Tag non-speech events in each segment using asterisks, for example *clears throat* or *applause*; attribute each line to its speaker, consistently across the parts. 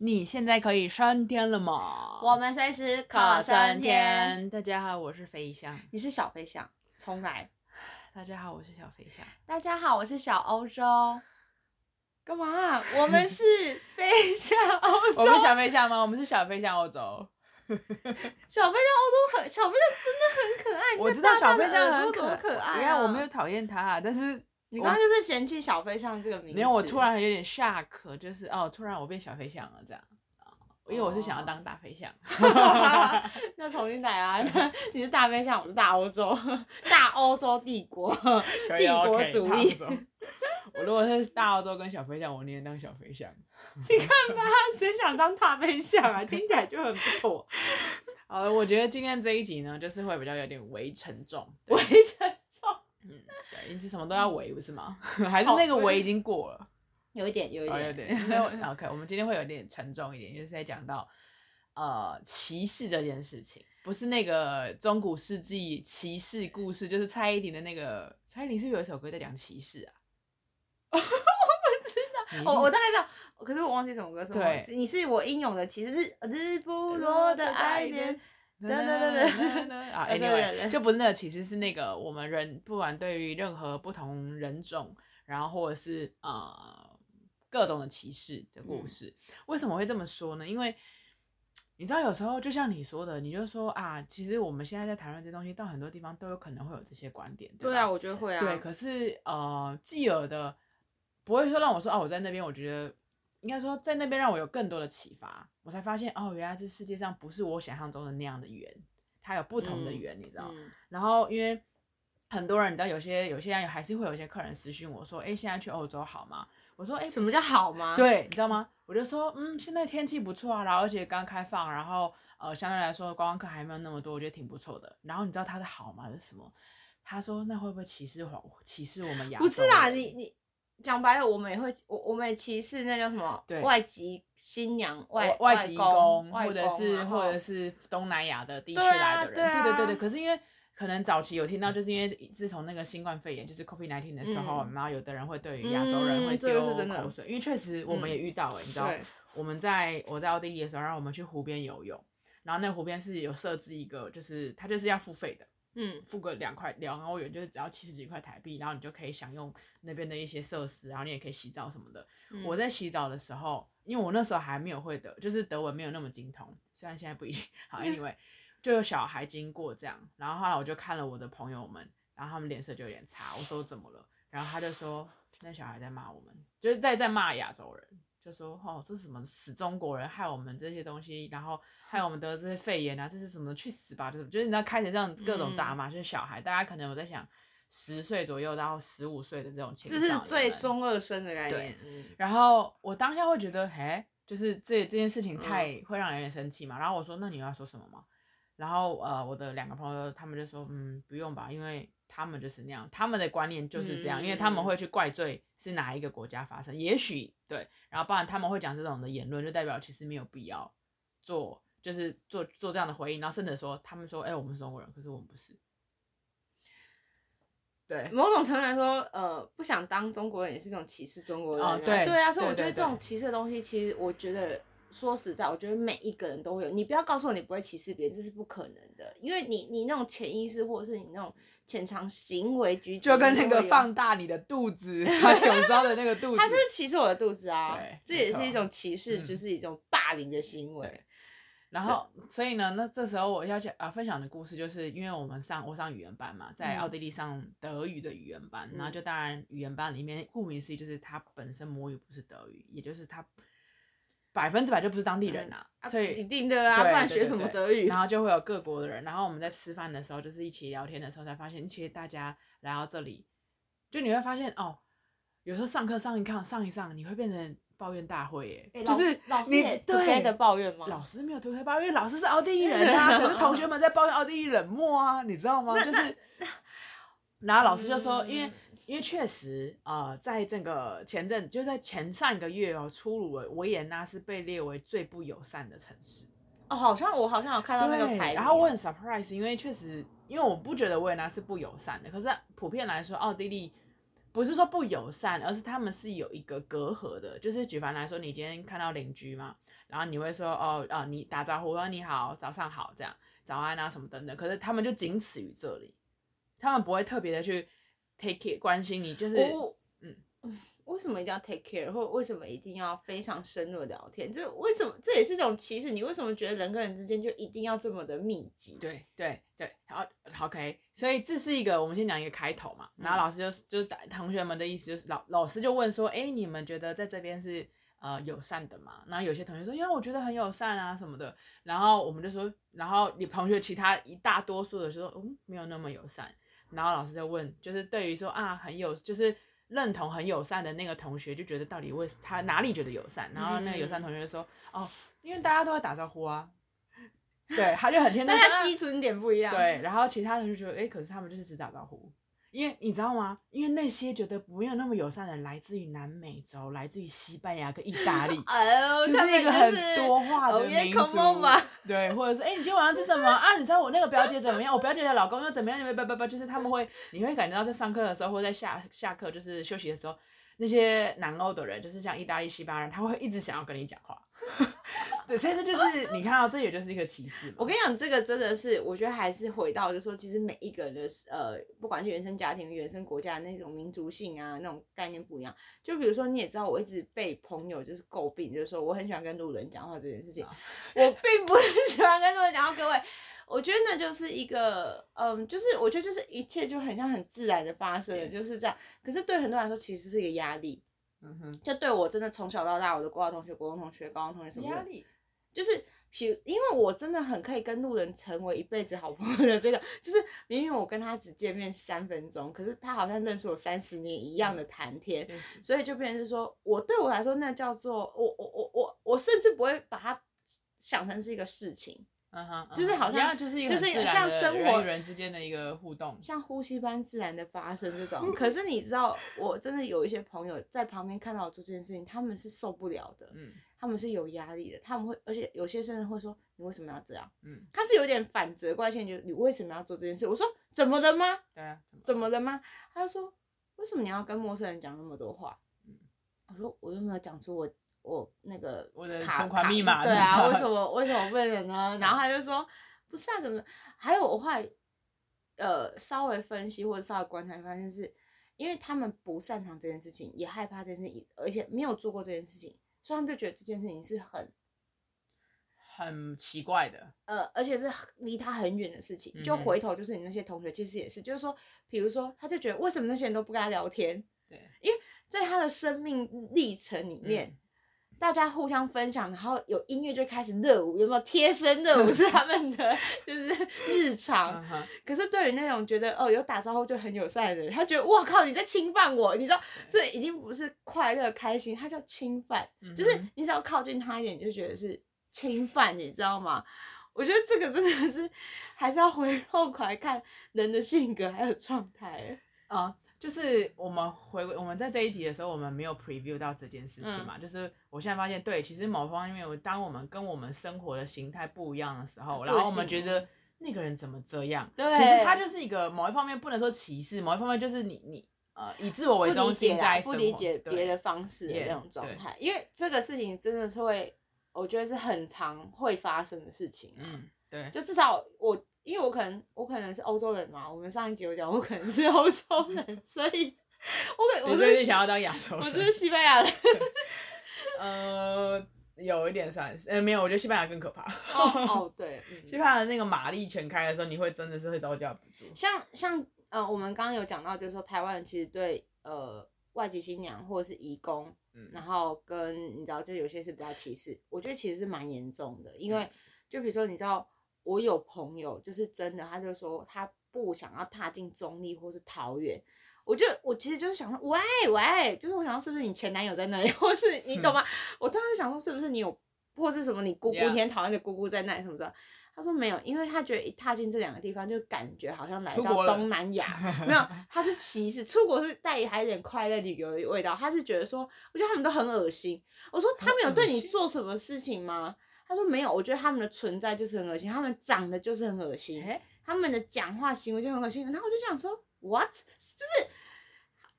Speaker 1: 你现在可以升天了吗？
Speaker 2: 我们随时可升天。
Speaker 1: 大家好，我是飞翔。
Speaker 2: 你是小飞象，重来。
Speaker 1: 大家好，我是小飞象。
Speaker 2: 大家好，我是小欧洲。干嘛、啊？*laughs* 我们是飞象欧洲。
Speaker 1: 我们小飞象吗？我们是小飞象欧洲。*laughs*
Speaker 2: 小飞象欧洲很，小飞象真的很可爱。
Speaker 1: 我知道小飞象很可
Speaker 2: 可爱、啊。
Speaker 1: 你看，我没有讨厌它，但是。
Speaker 2: 你刚刚就是嫌弃小飞象这个名字，
Speaker 1: 没有，我突然有点 shock，就是哦，突然我变小飞象了这样，因为我是想要当大飞象。
Speaker 2: Oh. *laughs* 那重新来啊，*laughs* 你是大飞象，我是大欧洲，大欧洲帝国，帝国主义。
Speaker 1: 我如果是大欧洲跟小飞象，我宁愿当小飞象。*laughs*
Speaker 2: 你看吧，谁想当大飞象啊？听起来就很不妥。
Speaker 1: 好了，我觉得今天这一集呢，就是会比较有点微沉重，
Speaker 2: 微沉。
Speaker 1: 你什么都要围，不是吗？*laughs* 还是那个围已经过了？
Speaker 2: 有一点，有一
Speaker 1: 点。*laughs* OK，我们今天会有点沉重一点，就是在讲到呃歧视这件事情，不是那个中古世纪骑士故事，就是蔡依林的那个。蔡依林是不是有一首歌在讲骑士啊？*laughs*
Speaker 2: 我不知道，我我大概知道，可是我忘记什么歌。
Speaker 1: 对，
Speaker 2: 你是我英勇的骑士，日日不落的爱恋。对对对对 *laughs*
Speaker 1: 啊，Anyway，就不是那个，其实是那个我们人，不管对于任何不同人种，然后或者是呃各种的歧视的故事，嗯、为什么会这么说呢？因为你知道，有时候就像你说的，你就说啊，其实我们现在在谈论这东西，到很多地方都有可能会有这些观点？
Speaker 2: 对啊，我觉得会啊。
Speaker 1: 对，可是呃，继而的不会说让我说啊，我在那边，我觉得。应该说，在那边让我有更多的启发，我才发现哦，原来这世界上不是我想象中的那样的圆，它有不同的圆，嗯、你知道？嗯、然后因为很多人，你知道，有些有些人还是会有一些客人私讯我说，哎，现在去欧洲好吗？我说，哎，
Speaker 2: 什么叫好吗？
Speaker 1: 对，你知道吗？我就说，嗯，现在天气不错啊，然后而且刚开放，然后呃，相对来说观光客还没有那么多，我觉得挺不错的。然后你知道他的好吗是什么？他说，那会不会歧视我？歧视我们亚洲？
Speaker 2: 不是啊，你你。讲白了，我们也会，我我们也歧视那叫什么？对，外籍新娘、外
Speaker 1: 外籍工，
Speaker 2: 或
Speaker 1: 者是或者是东南亚的地区来的人，对啊，对啊，对对对。可是因为可能早期有听到，就是因为自从那个新冠肺炎，就是 COVID-19 的时候，然后有的人会对于亚洲人会丢口水，因为确实我们也遇到哎，你知道，我们在我在奥地利的时候，让我们去湖边游泳，然后那湖边是有设置一个，就是它就是要付费的。嗯，付个两块两欧元，就是只要七十几块台币，然后你就可以享用那边的一些设施，然后你也可以洗澡什么的。嗯、我在洗澡的时候，因为我那时候还没有会德，就是德文没有那么精通，虽然现在不一定。好，anyway，就有小孩经过这样，然后后来我就看了我的朋友们，然后他们脸色就有点差。我说怎么了？然后他就说那小孩在骂我们，就是在在骂亚洲人。就说哦，这是什么死中国人害我们这些东西，然后害我们得这些肺炎啊，这是什么？去死吧！就是就是你知道开始这样各种打嘛，嗯、就是小孩，大家可能我在想十岁左右到十五岁的这种情况，这是
Speaker 2: 最中二生的概念。
Speaker 1: 嗯、然后我当下会觉得，哎，就是这这件事情太会让人有点生气嘛。嗯、然后我说，那你要说什么吗？然后呃，我的两个朋友他们就说，嗯，不用吧，因为。他们就是那样，他们的观念就是这样，嗯、因为他们会去怪罪是哪一个国家发生，也许对，然后不然他们会讲这种的言论，就代表其实没有必要做，就是做做这样的回应，然后甚至说他们说，哎、欸，我们是中国人，可是我们不是。对，
Speaker 2: 某种程度来说，呃，不想当中国人也是一种歧视中国人、啊哦，对对啊，所以我觉得这种歧视的东西，其实我觉得说实在，我觉得每一个人都会有，你不要告诉我你不会歧视别人，这是不可能的，因为你你那种潜意识或者是你那种。潜藏行为举止，
Speaker 1: 就跟那个放大你的肚子穿泳装的那个肚子，
Speaker 2: 他就是歧视我的肚子啊！这也是一种歧视，就是一种霸凌的行为。
Speaker 1: 嗯、然后，所以呢，那这时候我要讲啊，分享的故事就是，因为我们上我上语言班嘛，在奥地利上德语的语言班，嗯、然后就当然语言班里面顾名思义就是他本身母语不是德语，也就是他。百分之百就不是当地人呐、啊，嗯、所以
Speaker 2: 一定的啊，不然学什么德语？
Speaker 1: 然后就会有各国的人，然后我们在吃饭的时候，就是一起聊天的时候，才发现其实大家来到这里，就你会发现哦，有时候上课上一上上一上，你会变成抱怨大会耶，欸、就是
Speaker 2: 老师也对的抱怨吗？
Speaker 1: 老师没有推开抱怨，老师是奥地利人啊，可是同学们在抱怨奥地利冷漠啊，你知道吗？就是，*laughs* 然后老师就说，因为。因为确实，呃，在这个前阵，就在前上个月哦，出炉了维也纳是被列为最不友善的城市。
Speaker 2: 哦，好像我好像有看到那个牌。
Speaker 1: 然后我很 surprise，因为确实，因为我不觉得维也纳是不友善的，可是普遍来说，奥地利不是说不友善，而是他们是有一个隔阂的。就是举凡来说，你今天看到邻居嘛，然后你会说哦哦，你打招呼说你好，早上好这样，早安啊什么等等。可是他们就仅此于这里，他们不会特别的去 take care 关心你，就是、哦、嗯。
Speaker 2: 为什么一定要 take care，或者为什么一定要非常深入的聊天？这为什么这也是一种歧视？你为什么觉得人跟人之间就一定要这么的密集？
Speaker 1: 对对对，好，OK。所以这是一个我们先讲一个开头嘛，然后老师就就是同学们的意思就是老老师就问说，哎，你们觉得在这边是呃友善的嘛？然后有些同学说，因为我觉得很友善啊什么的。然后我们就说，然后你同学其他一大多数的时候，嗯，没有那么友善。然后老师就问，就是对于说啊很有就是。认同很友善的那个同学就觉得到底为他哪里觉得友善，然后那个友善同学就说：“嗯、哦，因为大家都会打招呼啊。*laughs* ”对，他就很天真。
Speaker 2: 但他基准点不一样。
Speaker 1: 对，然后其他人就觉得：“哎、欸，可是他们就是只打招呼。”因为你知道吗？因为那些觉得没有那么友善的人，来自于南美洲，来自于西班牙跟意大利，*laughs*
Speaker 2: 哎呦，
Speaker 1: 就是一个很多话的民族。对，或者说哎、欸，你今天晚上吃什么啊？你知道我那个表姐怎么样？我表姐的老公又怎么样？你们不不不，就是他们会，你会感觉到在上课的时候，或在下下课就是休息的时候，那些南欧的人，就是像意大利、西班牙人，他会一直想要跟你讲话。*laughs* 对，所以这就是你看到，这也就是一个歧视。
Speaker 2: 我跟你讲，这个真的是，我觉得还是回到，就是说，其实每一个人的呃，不管是原生家庭、原生国家的那种民族性啊，那种概念不一样。就比如说，你也知道，我一直被朋友就是诟病，就是说我很喜欢跟路人讲话这件事情。我并不是喜欢跟路人讲话，各位，我觉得那就是一个，嗯，就是我觉得就是一切就很像很自然的发生的，就是这样。可是对很多人来说，其实是一个压力。嗯哼，就对我真的从小到大，我的国小同学、国中同学、高中同学什么的，压力。就是，因为我真的很可以跟路人成为一辈子好朋友的这个，就是明明我跟他只见面三分钟，可是他好像认识我三十年一样的谈天，嗯、所以就变成是说，我对我来说，那叫做我我我我我甚至不会把它想成是一个事情，嗯哼，就是好像就是就是像生活
Speaker 1: 人与人之间的一个互动，
Speaker 2: 像呼吸般自然的发生这种。可是你知道，我真的有一些朋友在旁边看到我做这件事情，他们是受不了的，嗯。他们是有压力的，他们会，而且有些甚至会说：“你为什么要这样？”嗯，他是有点反责怪性，就是你为什么要做这件事？我说：“怎么了吗？”
Speaker 1: 对啊，
Speaker 2: 怎么了吗？他就说：“为什么你要跟陌生人讲那么多话？”嗯，我说：“我又没有讲出我我那个
Speaker 1: 我的存款密码。”
Speaker 2: 对啊，为什 *laughs* 么为什么不能呢？然后他就说：“不是啊，怎么？”还有我后来呃稍微分析或者稍微观察，发现是因为他们不擅长这件事情，也害怕这件事情，而且没有做过这件事情。所以他们就觉得这件事情是很
Speaker 1: 很奇怪的，
Speaker 2: 呃，而且是离他很远的事情。就回头就是你那些同学，其实也是，就是说，比如说，他就觉得为什么那些人都不跟他聊天？对，因为在他的生命历程里面。嗯大家互相分享，然后有音乐就开始热舞，有没有贴身热舞是他们的就是日常。*laughs* 可是对于那种觉得哦有打招呼就很友善的人，他觉得哇靠你在侵犯我，你知道这已经不是快乐开心，他叫侵犯，就是你只要靠近他一点，你就觉得是侵犯，你知道吗？我觉得这个真的是还是要回头来看人的性格还有状态
Speaker 1: 啊。就是我们回我们在这一集的时候，我们没有 preview 到这件事情嘛。嗯、就是我现在发现，对，其实某方面，当我们跟我们生活的形态不一样的时候，然后我们觉得那个人怎么这样，对其实他就是一个某一方面不能说歧视，某一方面就是你你呃以自我为中心在
Speaker 2: 不理解别的方式的那种状态。因为这个事情真的是会，我觉得是很常会发生的事情啊。嗯，对，就至少我。因为我可能我可能是欧洲人嘛，我们上一集有讲我可能是欧洲人，所以我可能我
Speaker 1: 最近想要当亚洲人，
Speaker 2: 我是西班牙人。*laughs*
Speaker 1: 呃，有一点算是，呃，没有，我觉得西班牙更可怕。
Speaker 2: 哦哦，对，嗯、*laughs*
Speaker 1: 西班牙的那个马力全开的时候，你会真的是会招架不住。
Speaker 2: 像像呃，我们刚刚有讲到，就是说台湾人其实对呃外籍新娘或者是移工，嗯、然后跟你知道，就有些是比较歧视，我觉得其实是蛮严重的，因为、嗯、就比如说你知道。我有朋友就是真的，他就说他不想要踏进中立或是桃园。我就我其实就是想说，喂喂，就是我想说是不是你前男友在那里，*laughs* 或是你懂吗？嗯、我当时想说是不是你有，或是什么你姑姑，你很讨厌的姑姑在那里什么的。他说没有，因为他觉得一踏进这两个地方就感觉好像来到东南亚。没有，他是歧视，出国是带还有点快乐旅游的味道。他是觉得说，我觉得他们都很恶心。我说他们有对你做什么事情吗？他说没有，我觉得他们的存在就是很恶心，他们长得就是很恶心，欸、他们的讲话行为就很恶心。然后我就想说，what？就是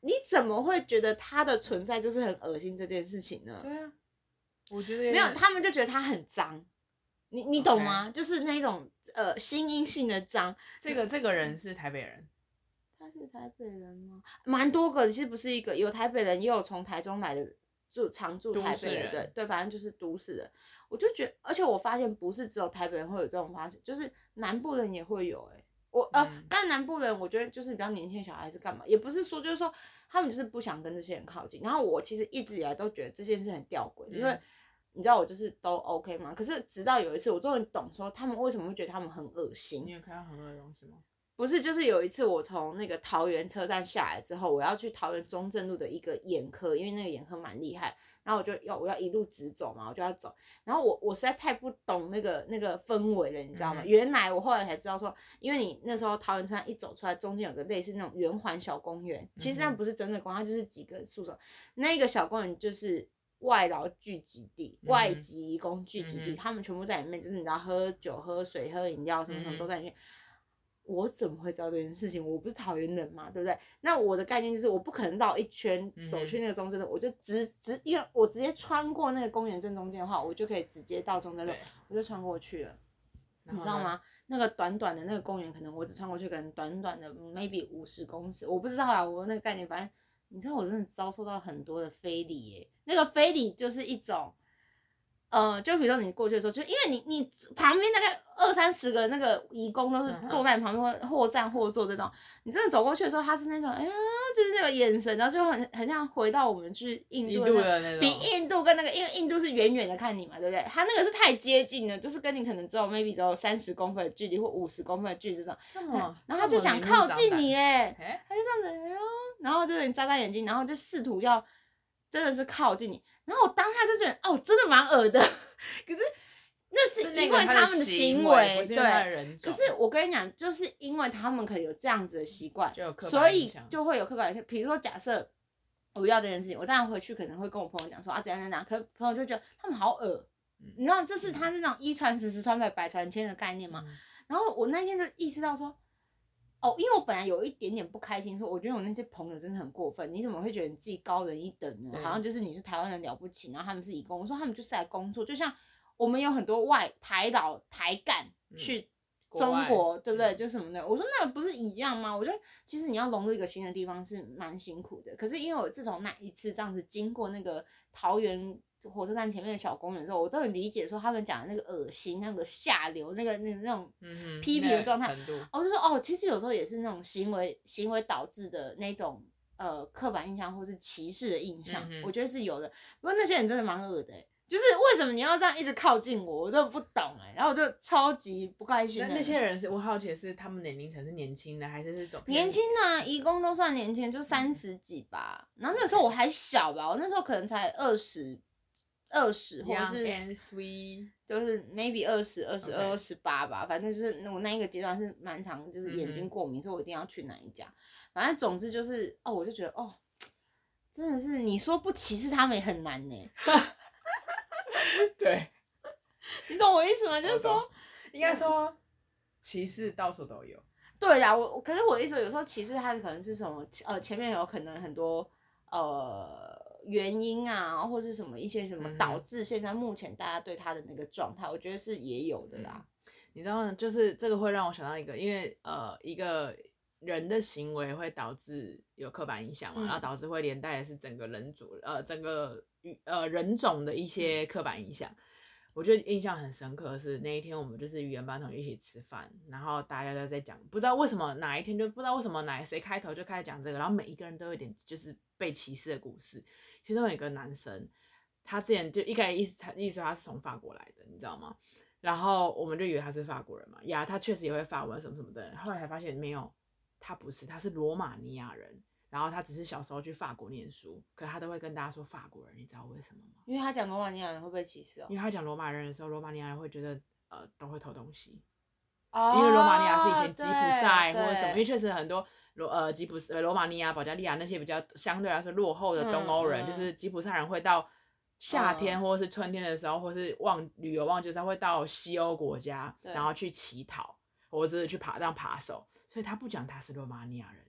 Speaker 2: 你怎么会觉得他的存在就是很恶心这件事情呢？
Speaker 1: 对啊，我觉得
Speaker 2: 没有，他们就觉得他很脏。你你懂吗.就是那种呃，心因性的脏。
Speaker 1: 这个这个人是台北人，
Speaker 2: 他是台北人吗？蛮多个，其实不是一个，有台北人，也有从台中来的住常住台北的，对对，反正就是都市人。我就觉得，而且我发现不是只有台北人会有这种发现，就是南部人也会有、欸。哎，我呃，嗯、但南部人我觉得就是比较年轻的小孩是干嘛？也不是说就是说他们就是不想跟这些人靠近。然后我其实一直以来都觉得这件事很吊诡，嗯、因为。你知道我就是都 OK 嘛？可是直到有一次，我终于懂说他们为什么会觉得他们很恶心。
Speaker 1: 你有看到很恶的东西吗？
Speaker 2: 不是，就是有一次我从那个桃园车站下来之后，我要去桃园中正路的一个眼科，因为那个眼科蛮厉害。然后我就要我要一路直走嘛，我就要走。然后我我实在太不懂那个那个氛围了，你知道吗？嗯、原来我后来才知道说，因为你那时候桃园车站一走出来，中间有个类似那种圆环小公园，其实那不是真的公园，它就是几个宿舍。那个小公园就是。外劳聚集地，外籍移工聚集地，嗯、他们全部在里面，就是你知道喝酒、喝水、喝饮料什么什么都在里面。嗯、我怎么会知道这件事情？我不是桃园人嘛，对不对？那我的概念就是，我不可能绕一圈走去那个中正路，嗯、我就直直，因为我直接穿过那个公园正中间的话，我就可以直接到中正路，我就穿过去了。你知道吗？那个短短的那个公园，可能我只穿过去，可能短短的 maybe 五十公尺，我不知道啊，我那个概念，反正。你知道我真的遭受到很多的非礼耶，那个非礼就是一种，呃，就比如说你过去的时候，就因为你你旁边大概二三十个那个义工都是坐在你旁边或或站或坐这种，你真的走过去的时候，他是那种，哎呀，就是那个眼神，然后就很很像回到我们去印度的那种，比印度跟那个，因为印度是远远的看你嘛，对不对？他那个是太接近了，就是跟你可能只有 maybe 只有三十公分的距离或五十公分的距离这种，然后他就想靠近你，哎，他就这样子，哎呦。然后就是你眨眨眼睛，然后就试图要真的是靠近你，然后我当下就觉得哦，真的蛮恶的。可是那是因为他们的行为，对。可是我跟你讲，就是因为他们可能有这样子的习惯，所以就会有刻板印象。比如说，假设我遇到这件事情，我当然回去可能会跟我朋友讲说啊，怎样怎样。可朋友就觉得他们好恶，你知道，这是他那种一传十，十传百，百传千的概念嘛。然后我那天就意识到说。哦，因为我本来有一点点不开心，说我觉得我那些朋友真的很过分，你怎么会觉得你自己高人一等呢？好像就是你是台湾人了不起，然后他们是移工。我说他们就是来工作，就像我们有很多外台岛台干去中国，嗯、对不对？就什么的。我说那不是一样吗？我觉得其实你要融入一个新的地方是蛮辛苦的。可是因为我自从那一次这样子经过那个桃园。火车站前面的小公园的时候，我都很理解说他们讲的那个恶心、那个下流、那个那那种批评的状态。嗯、我就说哦，其实有时候也是那种行为行为导致的那种呃刻板印象或是歧视的印象，嗯、我觉得是有的。不过那些人真的蛮恶的、欸，就是为什么你要这样一直靠近我，我就不懂哎、欸。然后我就超级不开心。
Speaker 1: 那那些人是我好奇的是他们年龄层是年轻的还是是走
Speaker 2: 年轻的、啊？移工都算年轻，就三十几吧。然后那时候我还小吧，我那时候可能才二十。二十或者是就是 maybe 二十二十二二十八吧，反正就是我那一个阶段是蛮长，就是眼睛过敏，所以我一定要去哪一家。反正总之就是哦，我就觉得哦，真的是你说不歧视他们也很难呢。*laughs*
Speaker 1: 对，*laughs*
Speaker 2: 你懂我意思吗？就是说，
Speaker 1: 应该说歧视到处都有。
Speaker 2: 对呀，我可是我的意思有时候歧视他可能是什么呃，前面有可能很多呃。原因啊，或是什么一些什么导致现在目前大家对他的那个状态，嗯、我觉得是也有的啦。
Speaker 1: 你知道吗？就是这个会让我想到一个，因为呃，一个人的行为会导致有刻板印象嘛，嗯、然后导致会连带的是整个人族呃整个呃人种的一些刻板印象。嗯、我觉得印象很深刻是那一天我们就是语言班同学一起吃饭，然后大家都在讲，不知道为什么哪一天就不知道为什么哪谁开头就开始讲这个，然后每一个人都有点就是被歧视的故事。其中有一个男生，他之前就一开始意思他意思说他是从法国来的，你知道吗？然后我们就以为他是法国人嘛，呀，他确实也会法文什么什么的。后来才发现没有，他不是，他是罗马尼亚人。然后他只是小时候去法国念书，可他都会跟大家说法国人，你知道为什么吗？
Speaker 2: 因为他讲罗马尼亚人会被歧视哦。
Speaker 1: 因为他讲罗马人的时候，罗马尼亚人会觉得呃都会偷东西。哦。因为罗马尼亚是以前吉普赛或者什么，因为确实很多。罗呃吉普呃罗马尼亚、保加利亚那些比较相对来说落后的东欧人，嗯嗯、就是吉普赛人会到夏天或者是春天的时候，嗯、或是旺旅游旺季，他会到西欧国家，然后去乞讨或者是去爬当扒手，所以他不讲他是罗马尼亚人。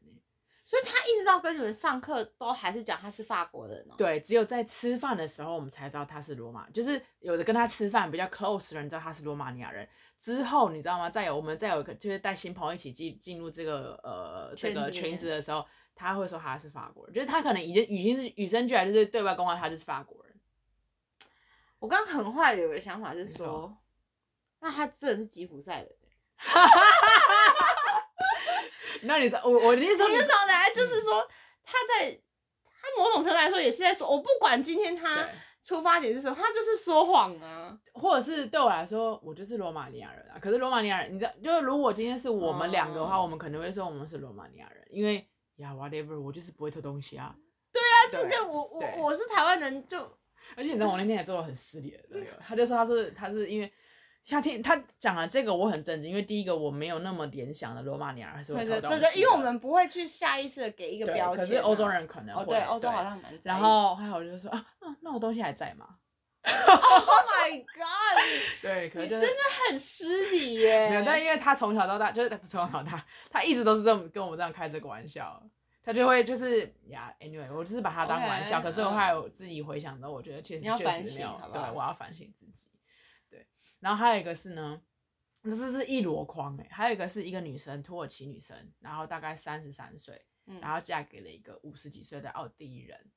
Speaker 2: 所以他一直到跟你们上课都还是讲他是法国人哦。
Speaker 1: 对，只有在吃饭的时候我们才知道他是罗马，就是有的跟他吃饭比较 close 的人知道他是罗马尼亚人。之后你知道吗？再有我们再有一个就是带新朋友一起进进入这个呃这个圈子的时候，他会说他是法国人，就是他可能已经已经是与生俱来就是对外公告他就是法国人。
Speaker 2: 我刚刚很坏的有个想法是说，那他真的是吉普赛人。*laughs*
Speaker 1: 那你说我我的意思说，
Speaker 2: 你的脑袋就是说他在他某种程度来说也是在说，我不管今天他出发点是什么，他就是说谎啊，
Speaker 1: 或者是对我来说，我就是罗马尼亚人啊。可是罗马尼亚人，你知道，就是如果今天是我们两个的话，嗯、我们可能会说我们是罗马尼亚人，因为呀、yeah,，whatever，我就是不会偷东西啊。
Speaker 2: 对啊，这个我我我是台湾人就，
Speaker 1: 而且你知道我那天也做了很失礼的这个，*laughs* 他就说他是他是因为。他听他讲了这个，我很震惊，因为第一个我没有那么联想的罗马尼亚还是会偷东西。
Speaker 2: 对对，因为我们不会去下意识的给一个标签、啊。
Speaker 1: 可是欧洲人可能会。
Speaker 2: 哦、对，欧洲好像蛮。
Speaker 1: 然后还有我就说啊，那我东西还在吗
Speaker 2: ？Oh my god！*laughs*
Speaker 1: 对，可能、
Speaker 2: 就是、你真的很失礼耶。
Speaker 1: 没有，但因为他从小到大就是从小到大，他一直都是这么跟我们这样开这个玩笑，他就会就是呀，anyway，我就是把他当玩笑。Okay, 可是我后来我自己回想到，我觉得确实确实没有，对，我要反省自己。对，然后还有一个是呢。这是是一箩筐哎，还有一个是一个女生，土耳其女生，然后大概三十三岁，然后嫁给了一个五十几岁的奥地利人。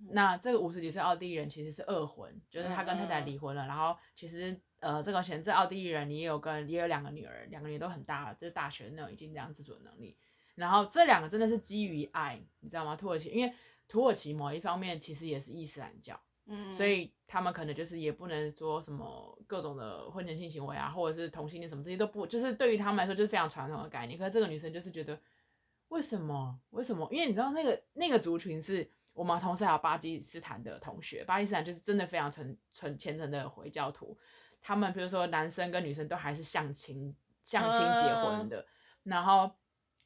Speaker 1: 嗯、那这个五十几岁奥地利人其实是二婚，就是他跟太太离婚了。嗯嗯、然后其实呃，这个前这奥地利人也有跟也有两个女儿，两个女儿都很大，就是大学那种已经这样自主的能力。然后这两个真的是基于爱，你知道吗？土耳其因为土耳其某一方面其实也是伊斯兰教。嗯，所以他们可能就是也不能说什么各种的婚前性行为啊，或者是同性恋什么这些都不，就是对于他们来说就是非常传统的概念。可是这个女生就是觉得，为什么？为什么？因为你知道那个那个族群是我们同时还有巴基斯坦的同学，巴基斯坦就是真的非常纯纯虔诚的回教徒，他们比如说男生跟女生都还是相亲相亲结婚的。然后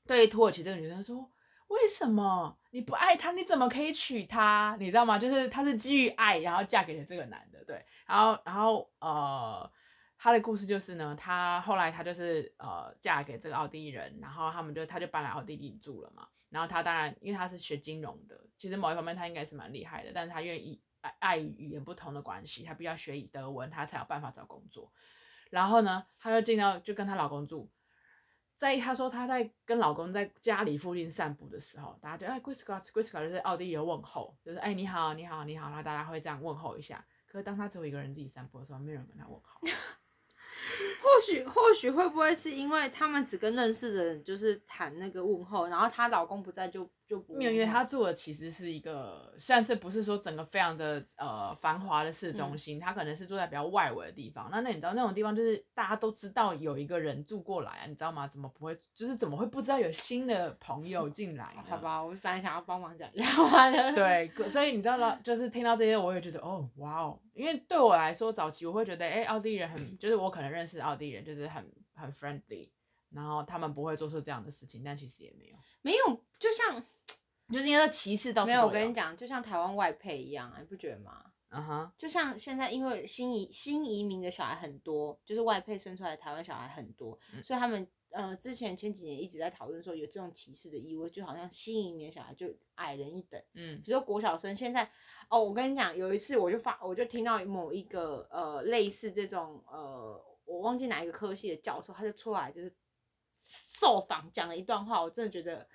Speaker 1: 对于土耳其这个女生说。为什么你不爱他？你怎么可以娶她？你知道吗？就是她是基于爱，然后嫁给了这个男的，对。然后，然后，呃，她的故事就是呢，她后来她就是呃嫁给这个奥地利人，然后他们就她就搬来奥地利住了嘛。然后她当然，因为她是学金融的，其实某一方面她应该是蛮厉害的，但是她愿意爱爱语言不同的关系，她必须要学以德文，她才有办法找工作。然后呢，她就进到就跟她老公住。在她说她在跟老公在家里附近散步的时候，大家就哎 g r i s c o t t g r i s c o t t 就是奥地利的问候，就是哎你好你好你好，然后大家会这样问候一下。可是当她只有一个人自己散步的时候，没有人跟她问候。*laughs*
Speaker 2: 或许或许会不会是因为他们只跟认识的人就是谈那个问候，然后她老公不在就就不
Speaker 1: 没有，因为她住的其实是一个，上次不是说整个非常的呃繁华的市中心，她、嗯、可能是住在比较外围的地方。那那你知道那种地方就是大家都知道有一个人住过来啊，你知道吗？怎么不会？就是怎么会不知道有新的朋友进来？
Speaker 2: 好吧，我反正想要帮忙讲一下。
Speaker 1: 对，所以你知道了？就是听到这些，我也觉得哦，哇哦。因为对我来说，早期我会觉得，哎，奥地利人很，就是我可能认识奥地利人，就是很很 friendly，然后他们不会做出这样的事情，但其实也没有，
Speaker 2: 没有，就像，
Speaker 1: 就是因为歧视到
Speaker 2: 没有。我跟你讲，就像台湾外配一样，你不觉得吗？
Speaker 1: 嗯哼、uh，huh.
Speaker 2: 就像现在，因为新移新移民的小孩很多，就是外配生出来的台湾小孩很多，嗯、所以他们呃之前前几年一直在讨论说有这种歧视的意味，就好像新移民的小孩就矮人一等，嗯，比如说国小生现在。哦，我跟你讲，有一次我就发，我就听到某一个呃类似这种呃，我忘记哪一个科系的教授，他就出来就是受访讲了一段话，我真的觉得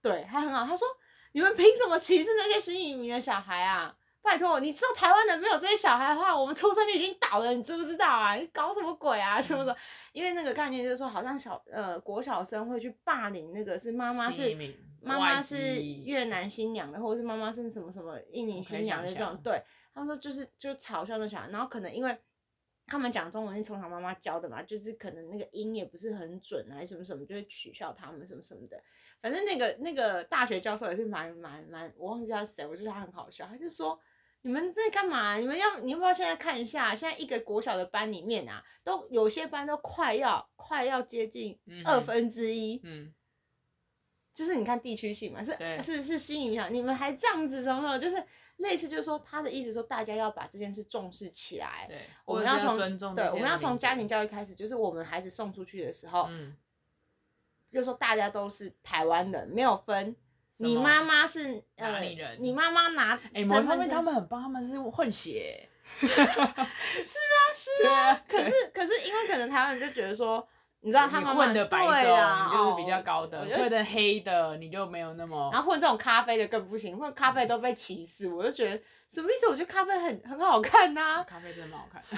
Speaker 2: 对他很好。他说：“你们凭什么歧视那些新移民的小孩啊？拜托，你知道台湾人没有这些小孩的话，我们出生就已经倒了，你知不知道啊？你搞什么鬼啊？*laughs* 什么什么？因为那个概念就是说，好像小呃国小生会去霸凌那个是妈妈是。”妈妈是越南新娘的，或者是妈妈是什么什么印尼新娘的这种，对，他们说就是就嘲笑那小孩，然后可能因为他们讲中文是从小妈妈教的嘛，就是可能那个音也不是很准还是什么什么，就会取笑他们什么什么的。反正那个那个大学教授也是蛮蛮蛮，我忘记他是谁，我觉得他很好笑，他就说你们在干嘛？你们要你要不要现在看一下？现在一个国小的班里面啊，都有些班都快要快要接近二分之一。嗯。嗯就是你看地区性嘛，是对是是新影响，你们还这样子什么什么，就是类似就是说他的意思说大家要把这件事重视起来，对，我们要从对我们要从家庭教育开始，就是我们孩子送出去的时候，嗯，就是说大家都是台湾人，没有分你妈妈是
Speaker 1: 哪里人？
Speaker 2: 你妈妈拿
Speaker 1: 哎，某方面他们很棒，他们是混血。*laughs* *laughs*
Speaker 2: 是啊，是啊。可是可是因为可能台湾人就觉得说。你知道他们
Speaker 1: 混的白种，你就是比较高的；混的黑的，你就没有那么。
Speaker 2: 然后混这种咖啡的更不行，混咖啡都被歧视，我就觉得什么意思？我觉得咖啡很很好看呐。
Speaker 1: 咖啡真的蛮好看。*laughs*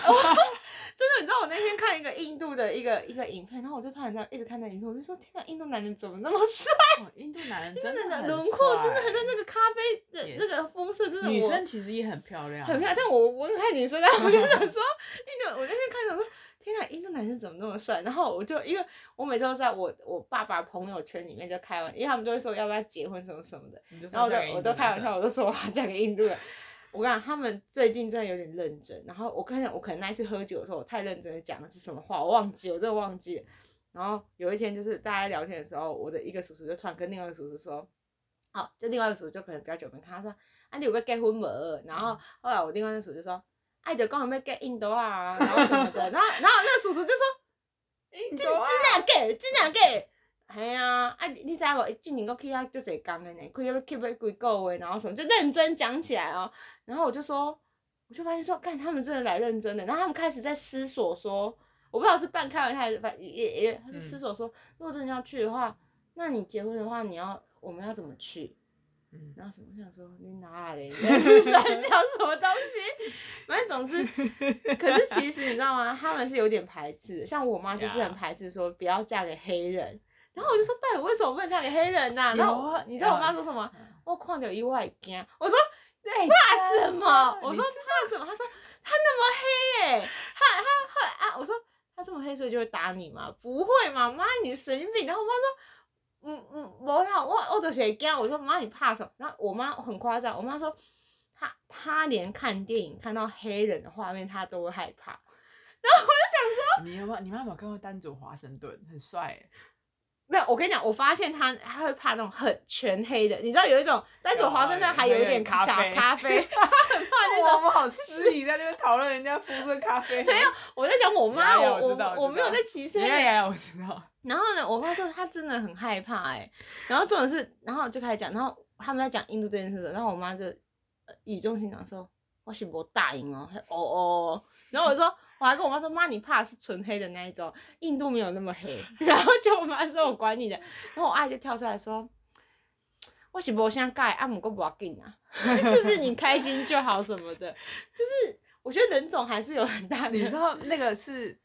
Speaker 2: 真的，你知道我那天看一个印度的一个一个影片，然后我就突然这样一直看那影片，我就说：天哪，印度男人怎么那么帅？*laughs*
Speaker 1: 印度男人真的轮
Speaker 2: 廓真的很像那个咖啡的那个肤色，真的。
Speaker 1: 女生其实也很漂亮，
Speaker 2: 很漂亮。但我我看女生，我就想说，*laughs* 印度，我那天看想说。天呐，印度男生怎么那么帅？然后我就因为我每次都在我我爸爸朋友圈里面就开玩笑，因为他们都会说要不要结婚什么什么的，然后我就我都开玩笑，我都说我要嫁给印度人。我跟你讲，他们最近真的有点认真。然后我看见我可能那一次喝酒的时候，我太认真的讲的是什么话，我忘记，我真的忘记了。然后有一天就是大家聊天的时候，我的一个叔叔就突然跟另外一个叔叔说，好，就另外一个叔叔就可能比较久没看，他说啊你有没有结婚没？然后后来我另外一个叔叔就说。哎，就讲要嫁印度啊，然后什么的，然后然后那个叔叔就说，*laughs* 真真哪嫁，真哪嫁，系啊，啊你知无？今年我去遐足侪工的呢，开要 keep 要几个月，然后什么就认真讲起来哦。然后我就说，我就发现说，看他们真的来认真的，然后他们开始在思索说，我不知道是半开玩笑还是反也也，他就思索说，如果真的要去的话，那你结婚的话，你要我们要怎么去？嗯，然后什么？我想说你哪里？你 *laughs* 在讲什么总之，可是其实你知道吗？他们是有点排斥，像我妈就是很排斥，说不要嫁给黑人。然后我就说，到底为什么不能嫁给黑人呢？然后你知道我妈说什么？我看到意外惊。我说怕什么？我说怕什么？她说他那么黑哎，他他他啊！我说他这么黑，所以就会打你吗？不会嘛，妈你神经病。然后我妈说。嗯嗯，我好，我我就是会惊。我说妈，你怕什么？然后我妈很夸张，我妈说她她连看电影看到黑人的画面，他都会害怕。然后我就想说，
Speaker 1: 你有没有？你妈妈看过丹佐华盛顿，很帅。
Speaker 2: 没有，我跟你讲，我发现他他会怕那种很全黑的。你知道有一种丹佐华盛顿还有一点小咖啡，*laughs* 他很怕那种。
Speaker 1: 我们好失礼，在那边讨论人家肤色咖啡。*laughs*
Speaker 2: 没有，我在讲我妈，我我我没有在歧视。
Speaker 1: 呀呀，我知道。
Speaker 2: 然后呢，我妈说她真的很害怕哎、欸，然后这种是，然后就开始讲，然后他们在讲印度这件事的，然后我妈就语重心长说：“我是不答应哦，哦哦。”然后我说，我还跟我妈说：“妈，你怕是纯黑的那一种，印度没有那么黑。” *laughs* 然后就我妈说：“我管你的。”然后我阿姨就跳出来说：“我是不想改，阿姆哥不要紧啊，*laughs* 就是你开心就好什么的，就是我觉得人种还是有很大的，
Speaker 1: 你知道那个是。”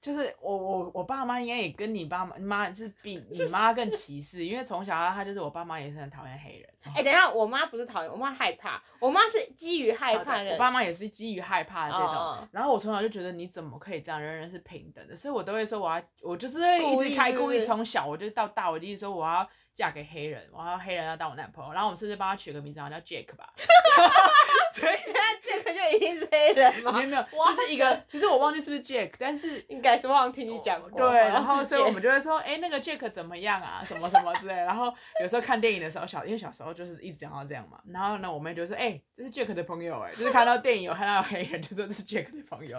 Speaker 1: 就是我我我爸妈应该也跟你爸妈妈是比 *laughs* 你妈更歧视，因为从小他就是我爸妈也是很讨厌黑人。
Speaker 2: 哎、欸，等一下，我妈不是讨厌，我妈害怕，我妈是基于害怕的。
Speaker 1: 我爸妈也是基于害怕的这种。哦、然后我从小就觉得你怎么可以这样，人人是平等的，所以我都会说我要，我就是会一直开故意从小我就到大，我就一直说我要嫁给黑人，然后黑人要当我男朋友，然后我们甚至帮他取个名字，好像叫 Jack 吧。*laughs*
Speaker 2: 所以现在 Jack 就一定是黑人吗？
Speaker 1: 没有没有，*laughs* 就是一个，其实我忘记是不是 Jack，但是
Speaker 2: 应该是忘了听你讲过。
Speaker 1: 对，然后所以我们就会说，哎，那个 Jack 怎么样啊？什么什么之类。然后有时候看电影的时候，小因为小时候就是一直讲到这样嘛。然后呢，我们就说，哎，这是 Jack 的朋友，哎，就是看到电影有看到黑人，就说这是 Jack 的朋友。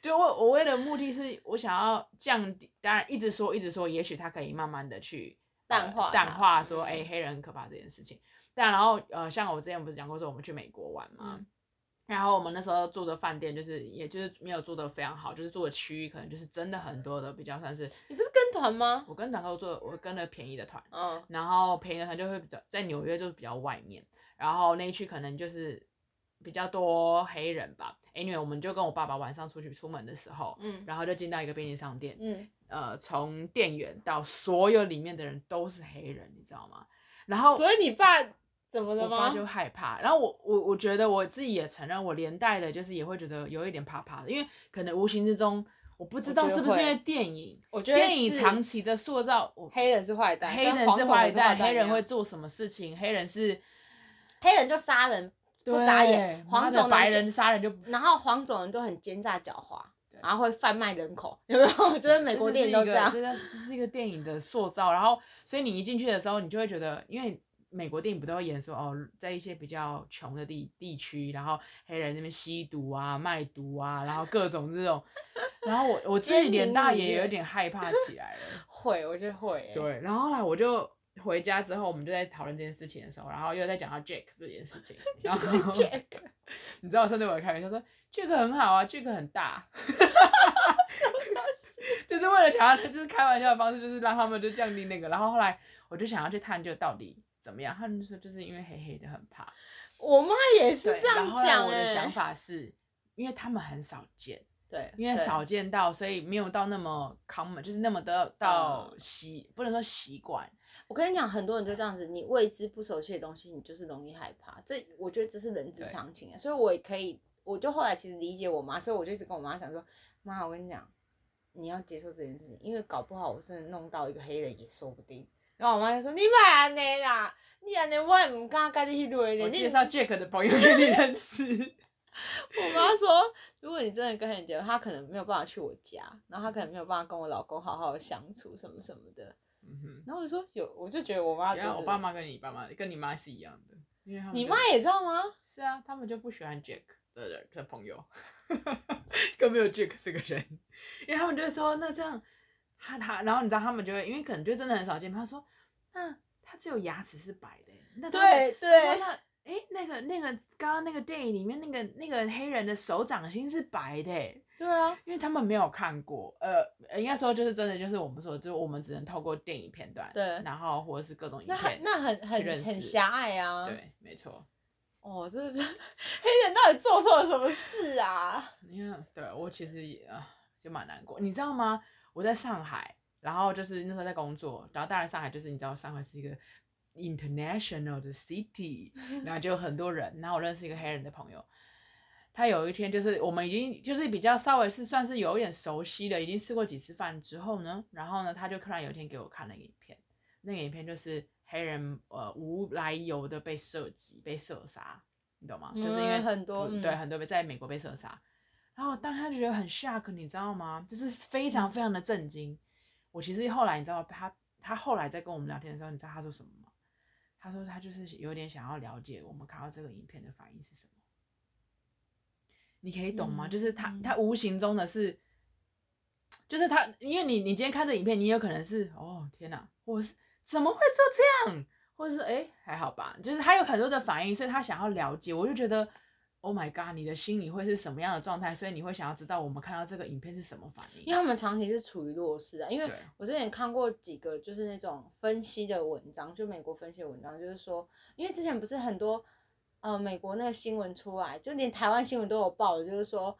Speaker 1: 就我我为了目的是我想要降低，当然一直说一直说，也许他可以慢慢的去
Speaker 2: 淡化
Speaker 1: 淡化说，哎，黑人很可怕这件事情。但然后呃，像我之前不是讲过说我们去美国玩嘛，嗯、然后我们那时候住的饭店就是，也就是没有住的非常好，就是住的区域可能就是真的很多的比较算是。
Speaker 2: 你不是跟团吗？
Speaker 1: 我跟团都做，我跟了便宜的团，嗯，然后便宜的团就会比较在纽约就是比较外面，然后那一区可能就是比较多黑人吧。Anyway，我们就跟我爸爸晚上出去出门的时候，嗯，然后就进到一个便利商店，嗯，呃，从店员到所有里面的人都是黑人，你知道吗？然后
Speaker 2: 所以你爸。怎么了吗？
Speaker 1: 我爸就害怕，然后我我我觉得我自己也承认，我连带的就是也会觉得有一点怕怕的，因为可能无形之中，我不知道是不是因为电影，
Speaker 2: 我觉得
Speaker 1: 电影长期的塑造，
Speaker 2: 黑人是坏蛋，
Speaker 1: 黑人是坏蛋，黑人会做什么事情，黑人是
Speaker 2: 黑人就杀人不眨眼，黄种
Speaker 1: 白人杀人就，
Speaker 2: 然后黄种人都很奸诈狡猾，然后会贩卖人口，有没有？*laughs* 我觉得美国电影都这样，
Speaker 1: 这这是一个电影的塑造，然后所以你一进去的时候，你就会觉得，因为。美国电影不都会演说哦，在一些比较穷的地地区，然后黑人那边吸毒啊、卖毒啊，然后各种这种，然后我我自己连大也有点害怕起来了。
Speaker 2: 会，我觉得会。
Speaker 1: 对，然后后来我就回家之后，我们就在讨论这件事情的时候，然后又在讲到 Jack 这件事情。*laughs* 然后
Speaker 2: Jack，*laughs*
Speaker 1: 你知道，甚至我开玩笑说 Jack 很好啊，Jack 很大。*laughs* 就是为了想要，就是开玩笑的方式，就是让他们就降低那个。然后后来我就想要去探究到底怎么样。他们就说就是因为黑黑的很怕。
Speaker 2: 我妈也是这样讲。然后
Speaker 1: 我的想法是，因为他们很少见。
Speaker 2: 对。
Speaker 1: 因为少见到，所以没有到那么 common，就是那么的到习，不能说习惯。
Speaker 2: 我跟你讲，很多人就这样子，你未知不熟悉的东西，你就是容易害怕。这我觉得这是人之常情啊。所以我也可以，我就后来其实理解我妈，所以我就一直跟我妈讲说，妈，我跟你讲。你要接受这件事情，因为搞不好我真的弄到一个黑人也说不定。然后我妈就说：“你别安尼啦，你安尼我也唔敢跟你去对的。”我
Speaker 1: 介绍 Jack 的朋友给你认识。*laughs*
Speaker 2: 我妈说：“如果你真的跟人结婚，他可能没有办法去我家，然后他可能没有办法跟我老公好好的相处，什么什么的。”嗯哼。然后我就说：“有，我就觉得我妈就是……
Speaker 1: 我爸妈跟你爸妈跟你妈是一样的，因为他们
Speaker 2: 你妈也知道吗？
Speaker 1: 是啊，他们就不喜欢 Jack 的人的朋友。*laughs* ”更没有 Jack 这个人，因为他们就会说，那这样他他，然后你知道他们就会，因为可能就真的很少见，他说，那他只有牙齿是白的，那
Speaker 2: 对对，
Speaker 1: 那哎那个那个刚刚那个电影里面那个那个黑人的手掌心是白的，
Speaker 2: 对啊，
Speaker 1: 因为他们没有看过，呃，应该说就是真的就是我们说，就是我们只能透过电影片段，
Speaker 2: 对，
Speaker 1: 然后或者是各种影片，
Speaker 2: 那很很很很狭隘啊，
Speaker 1: 对，没错。
Speaker 2: 哦，这这黑人到底做错了什么事啊？*laughs*
Speaker 1: 你看对我其实也啊就蛮难过，你知道吗？我在上海，然后就是那时候在工作，然后当然上海就是你知道上海是一个 international 的 city，*laughs* 然后就有很多人，然后我认识一个黑人的朋友，他有一天就是我们已经就是比较稍微是算是有一点熟悉的，已经吃过几次饭之后呢，然后呢他就突然有一天给我看了影片，那个影片就是。黑人呃无来由的被射击、被射杀，你懂吗？嗯、就是因为
Speaker 2: 很多
Speaker 1: 对很多被在美国被射杀，然后当他就觉得很 shock，你知道吗？就是非常非常的震惊。嗯、我其实后来你知道他他后来在跟我们聊天的时候，你知道他说什么吗？他说他就是有点想要了解我们看到这个影片的反应是什么。你可以懂吗？嗯、就是他他无形中的是，就是他因为你你今天看这影片，你有可能是哦天哪，我是。怎么会做这样？或者是哎，还好吧，就是他有很多的反应，所以他想要了解。我就觉得，Oh my god，你的心里会是什么样的状态？所以你会想要知道我们看到这个影片是什么反应？
Speaker 2: 因为他们长期是处于弱势啊。因为我之前看过几个就是那种分析的文章，就美国分析的文章，就是说，因为之前不是很多呃美国那个新闻出来，就连台湾新闻都有报的，就是说。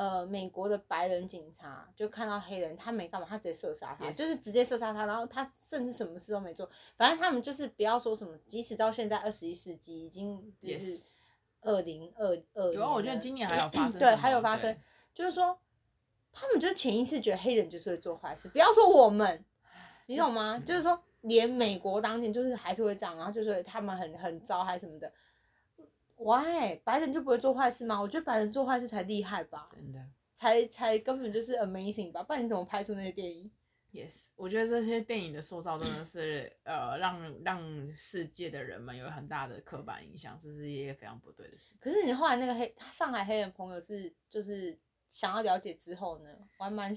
Speaker 2: 呃，美国的白人警察就看到黑人，他没干嘛，他直接射杀他，Yes. 就是直接射杀他，然后他甚至什么事都没做，反正他们就是不要说什么，即使到现在二十一世纪，已经就是二零二二，主要
Speaker 1: 我觉得今年还有发生，
Speaker 2: 对，还有 *clears throat* 发生，就是说他们就潜意识觉得黑人就是会做坏事，不要说我们，你懂吗？就是说连美国当年就是还是会这样，然后就是他们很很糟还是什么的。Why 白人就不会做坏事吗？我觉得白人做坏事才厉害吧，
Speaker 1: 真的，
Speaker 2: 才才根本就是 amazing 吧，不然你怎么拍出那些电影
Speaker 1: ？Yes，我觉得这些电影的塑造真的是呃，让让世界的人们有很大的刻板印象，这是一个非常不对的事情。
Speaker 2: 可是你后来那个黑上海黑人朋友是就是想要了解之后呢，我还蛮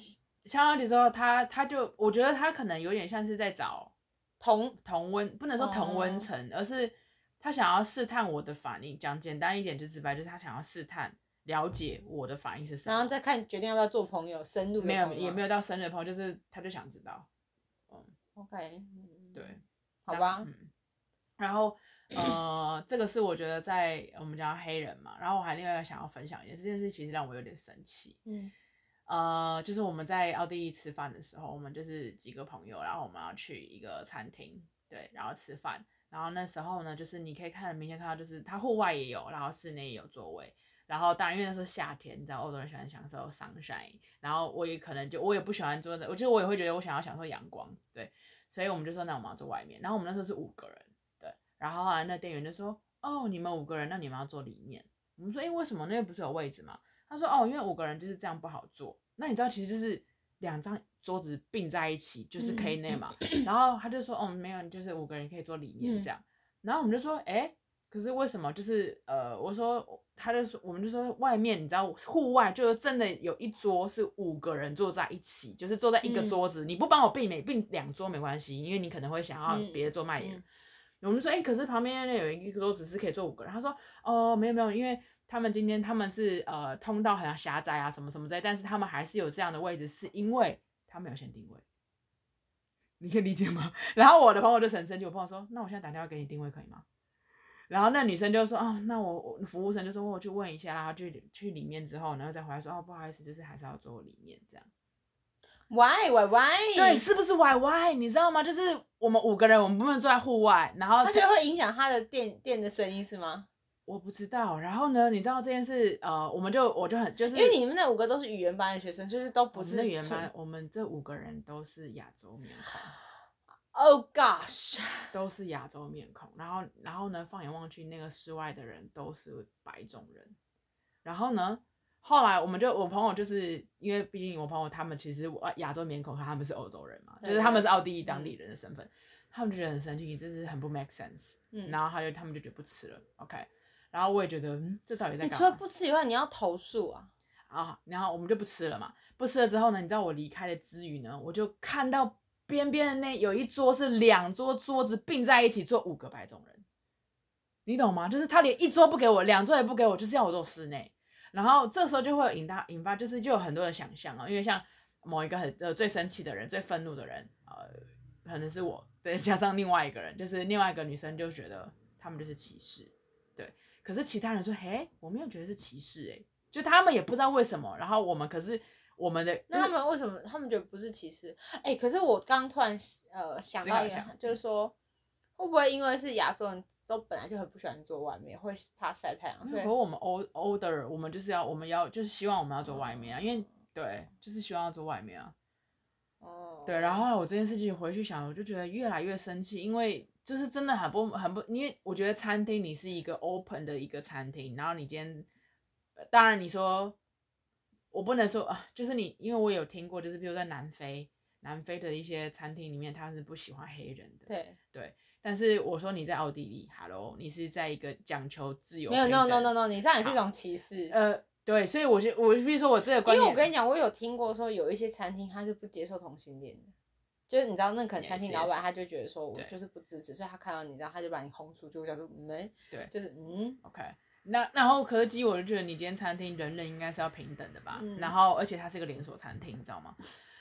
Speaker 1: 想要了解之后，他他就我觉得他可能有点像是在找同同温，不能说同温层，哦、而是。他想要试探我的反应，讲简单一点就直白，就是他想要试探了解我的反应是什么，
Speaker 2: 然后再看决定要不要做朋友，深入
Speaker 1: 没有也没有到深入的朋友，就是他就想知道，
Speaker 2: 嗯，OK，
Speaker 1: 对，
Speaker 2: 好吧，
Speaker 1: 嗯，然后呃，这个是我觉得在我们讲黑人嘛，然后我还另外一个想要分享一件事，这件事其实让我有点生气，
Speaker 2: 嗯，
Speaker 1: 呃，就是我们在奥地利吃饭的时候，我们就是几个朋友，然后我们要去一个餐厅，对，然后吃饭。然后那时候呢，就是你可以看明显看到，就是它户外也有，然后室内也有座位。然后当然因为那时候夏天，你知道欧洲人喜欢享受 sunshine。然后我也可能就我也不喜欢坐的，我觉得我也会觉得我想要享受阳光，对。所以我们就说那我们要坐外面。然后我们那时候是五个人，对。然后后来那店员就说：“哦，你们五个人，那你们要坐里面。”我们说：“诶，为什么？那边不是有位置吗？”他说：“哦，因为五个人就是这样不好坐。”那你知道其实就是两张桌子并在一起就是可以那嘛。然后他就说：“哦，没有，就是五个人可以坐里面这样。”然后我们就说，哎，可是为什么就是呃，我说他就说我们就说外面你知道户外就是真的有一桌是五个人坐在一起，就是坐在一个桌子，嗯、你不帮我并没并两桌没关系，因为你可能会想要别的桌卖点。我们说哎、欸，可是旁边有一个桌子是可以坐五个人，他说哦没有没有，因为他们今天他们是呃通道很狭窄啊什么什么之类，但是他们还是有这样的位置，是因为他们有先定位。你可以理解吗？*laughs* 然后我的朋友就很生气，我朋友说：“那我现在打电话给你定位可以吗？”然后那女生就说：“啊，那我服务生就说我去问一下，然后去去里面之后，然后再回来说哦，不好意思，就是还是要坐里面这样。”
Speaker 2: Why why why？
Speaker 1: 对，是不是 why why？你知道吗？就是我们五个人，我们不能坐在户外，然后
Speaker 2: 他觉得会影响他的店店的生意是吗？
Speaker 1: 我不知道。然后呢，你知道这件事，呃，我们就我就很就是
Speaker 2: 因为你们那五个都是语言班的学生，就是都不是
Speaker 1: 语言班，我们这五个人都是亚洲面孔。
Speaker 2: Oh gosh，
Speaker 1: 都是亚洲面孔，然后，然后呢，放眼望去，那个室外的人都是白种人，然后呢，后来我们就，我朋友就是因为毕竟我朋友他们其实亚洲面孔，他们是欧洲人嘛，就是他们是奥地利当地人的身份，嗯、他们就觉得很生气，这是很不 make sense，嗯，然后他就他们就觉得不吃了，OK，然后我也觉得，嗯，这到底在干嘛？
Speaker 2: 你除了不吃以外，你要投诉啊，
Speaker 1: 啊，然后我们就不吃了嘛，不吃了之后呢，你知道我离开的之余呢，我就看到。边边的那有一桌是两桌桌子并在一起坐五个白种人，你懂吗？就是他连一桌不给我，两桌也不给我，就是要我坐室内。然后这时候就会引大引发，就是就有很多的想象啊。因为像某一个很呃最生气的人、最愤怒的人，呃，可能是我，再加上另外一个人，就是另外一个女生就觉得他们就是歧视，对。可是其他人说，嘿，我没有觉得是歧视，欸，哎，就他们也不知道为什么。然后我们可是。我们的、
Speaker 2: 那他们为什么他们觉得不是歧视？哎、欸，可是我刚突然呃想到一个，就是说会不会因为是亚洲人都本来就很不喜欢坐外面，会怕晒太阳，所以。
Speaker 1: 可是我们 old older，我们就是要我们要就是希望我们要坐外面啊，嗯、因为对，就是希望要坐外面啊。哦。对，然后我这件事情回去想，我就觉得越来越生气，因为就是真的很不很不，因为我觉得餐厅你是一个 open 的一个餐厅，然后你今天，当然你说。我不能说啊，就是你，因为我有听过，就是比如在南非，南非的一些餐厅里面，他是不喜欢黑人的。
Speaker 2: 对
Speaker 1: 对，但是我说你在奥地利，Hello，你是在一个讲求自由。
Speaker 2: 没有，no no no no，你这样也是一种歧视。
Speaker 1: 呃，对，所以我就我比如说我这个观念，
Speaker 2: 因为我跟你讲，我有听过说有一些餐厅他是不接受同性恋的，就是你知道那可能餐厅老板他就觉得说我就是不支持，所以他看到你然后他就把你轰出去，就叫做没，对，就是嗯
Speaker 1: ，OK。那然后，可是基我就觉得你今天餐厅人人应该是要平等的吧？嗯、然后，而且它是一个连锁餐厅，你知道吗？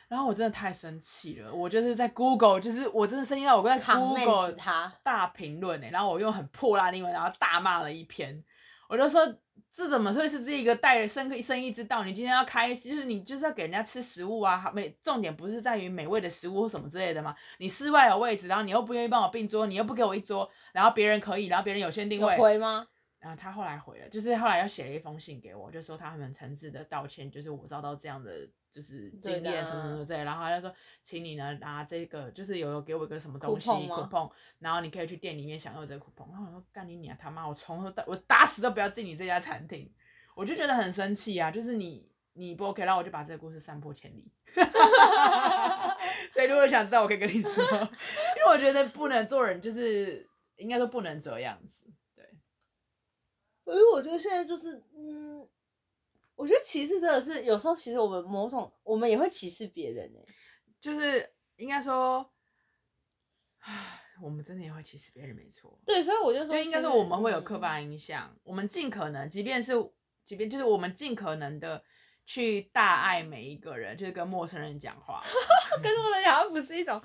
Speaker 1: 然后我真的太生气了，我就是在 Google，就是我真的生气到我在 Google 他大评论哎，然后我用很破烂的英文，然后大骂了一篇，我就说这怎么会是这一个带着生生意之道？你今天要开，就是你就是要给人家吃食物啊，美重点不是在于美味的食物或什么之类的吗？你室外有位置，然后你又不愿意帮我并桌，你又不给我一桌，然后别人可以，然后别人有限定位，
Speaker 2: 回吗？
Speaker 1: 然后他后来回了，就是后来又写了一封信给我，就说他很诚挚的道歉，就是我遭到这样的就是经验什么什么之类，然后他就说，请你呢拿这个，就是有有给我一个什么东西 coupon，然后你可以去店里面享用这个 coupon。然后我说干你娘他妈，我从头到我打死都不要进你这家餐厅，我就觉得很生气啊，就是你你不 OK，然后我就把这个故事散播千里。*laughs* 所以如果想知道，我可以跟你说，因为我觉得不能做人，就是应该说不能这样子。
Speaker 2: 对所以我觉得现在就是，嗯，我觉得歧视真的是有时候，其实我们某种我们也会歧视别人呢，
Speaker 1: 就是应该说，唉，我们真的也会歧视别人，没错。
Speaker 2: 对，所以我就说，
Speaker 1: 就应该说我们会有刻板印象，嗯、我们尽可能，即便是，即便就是我们尽可能的去大爱每一个人，就是跟陌生人讲话，*laughs*
Speaker 2: 跟陌生人讲话不是一种，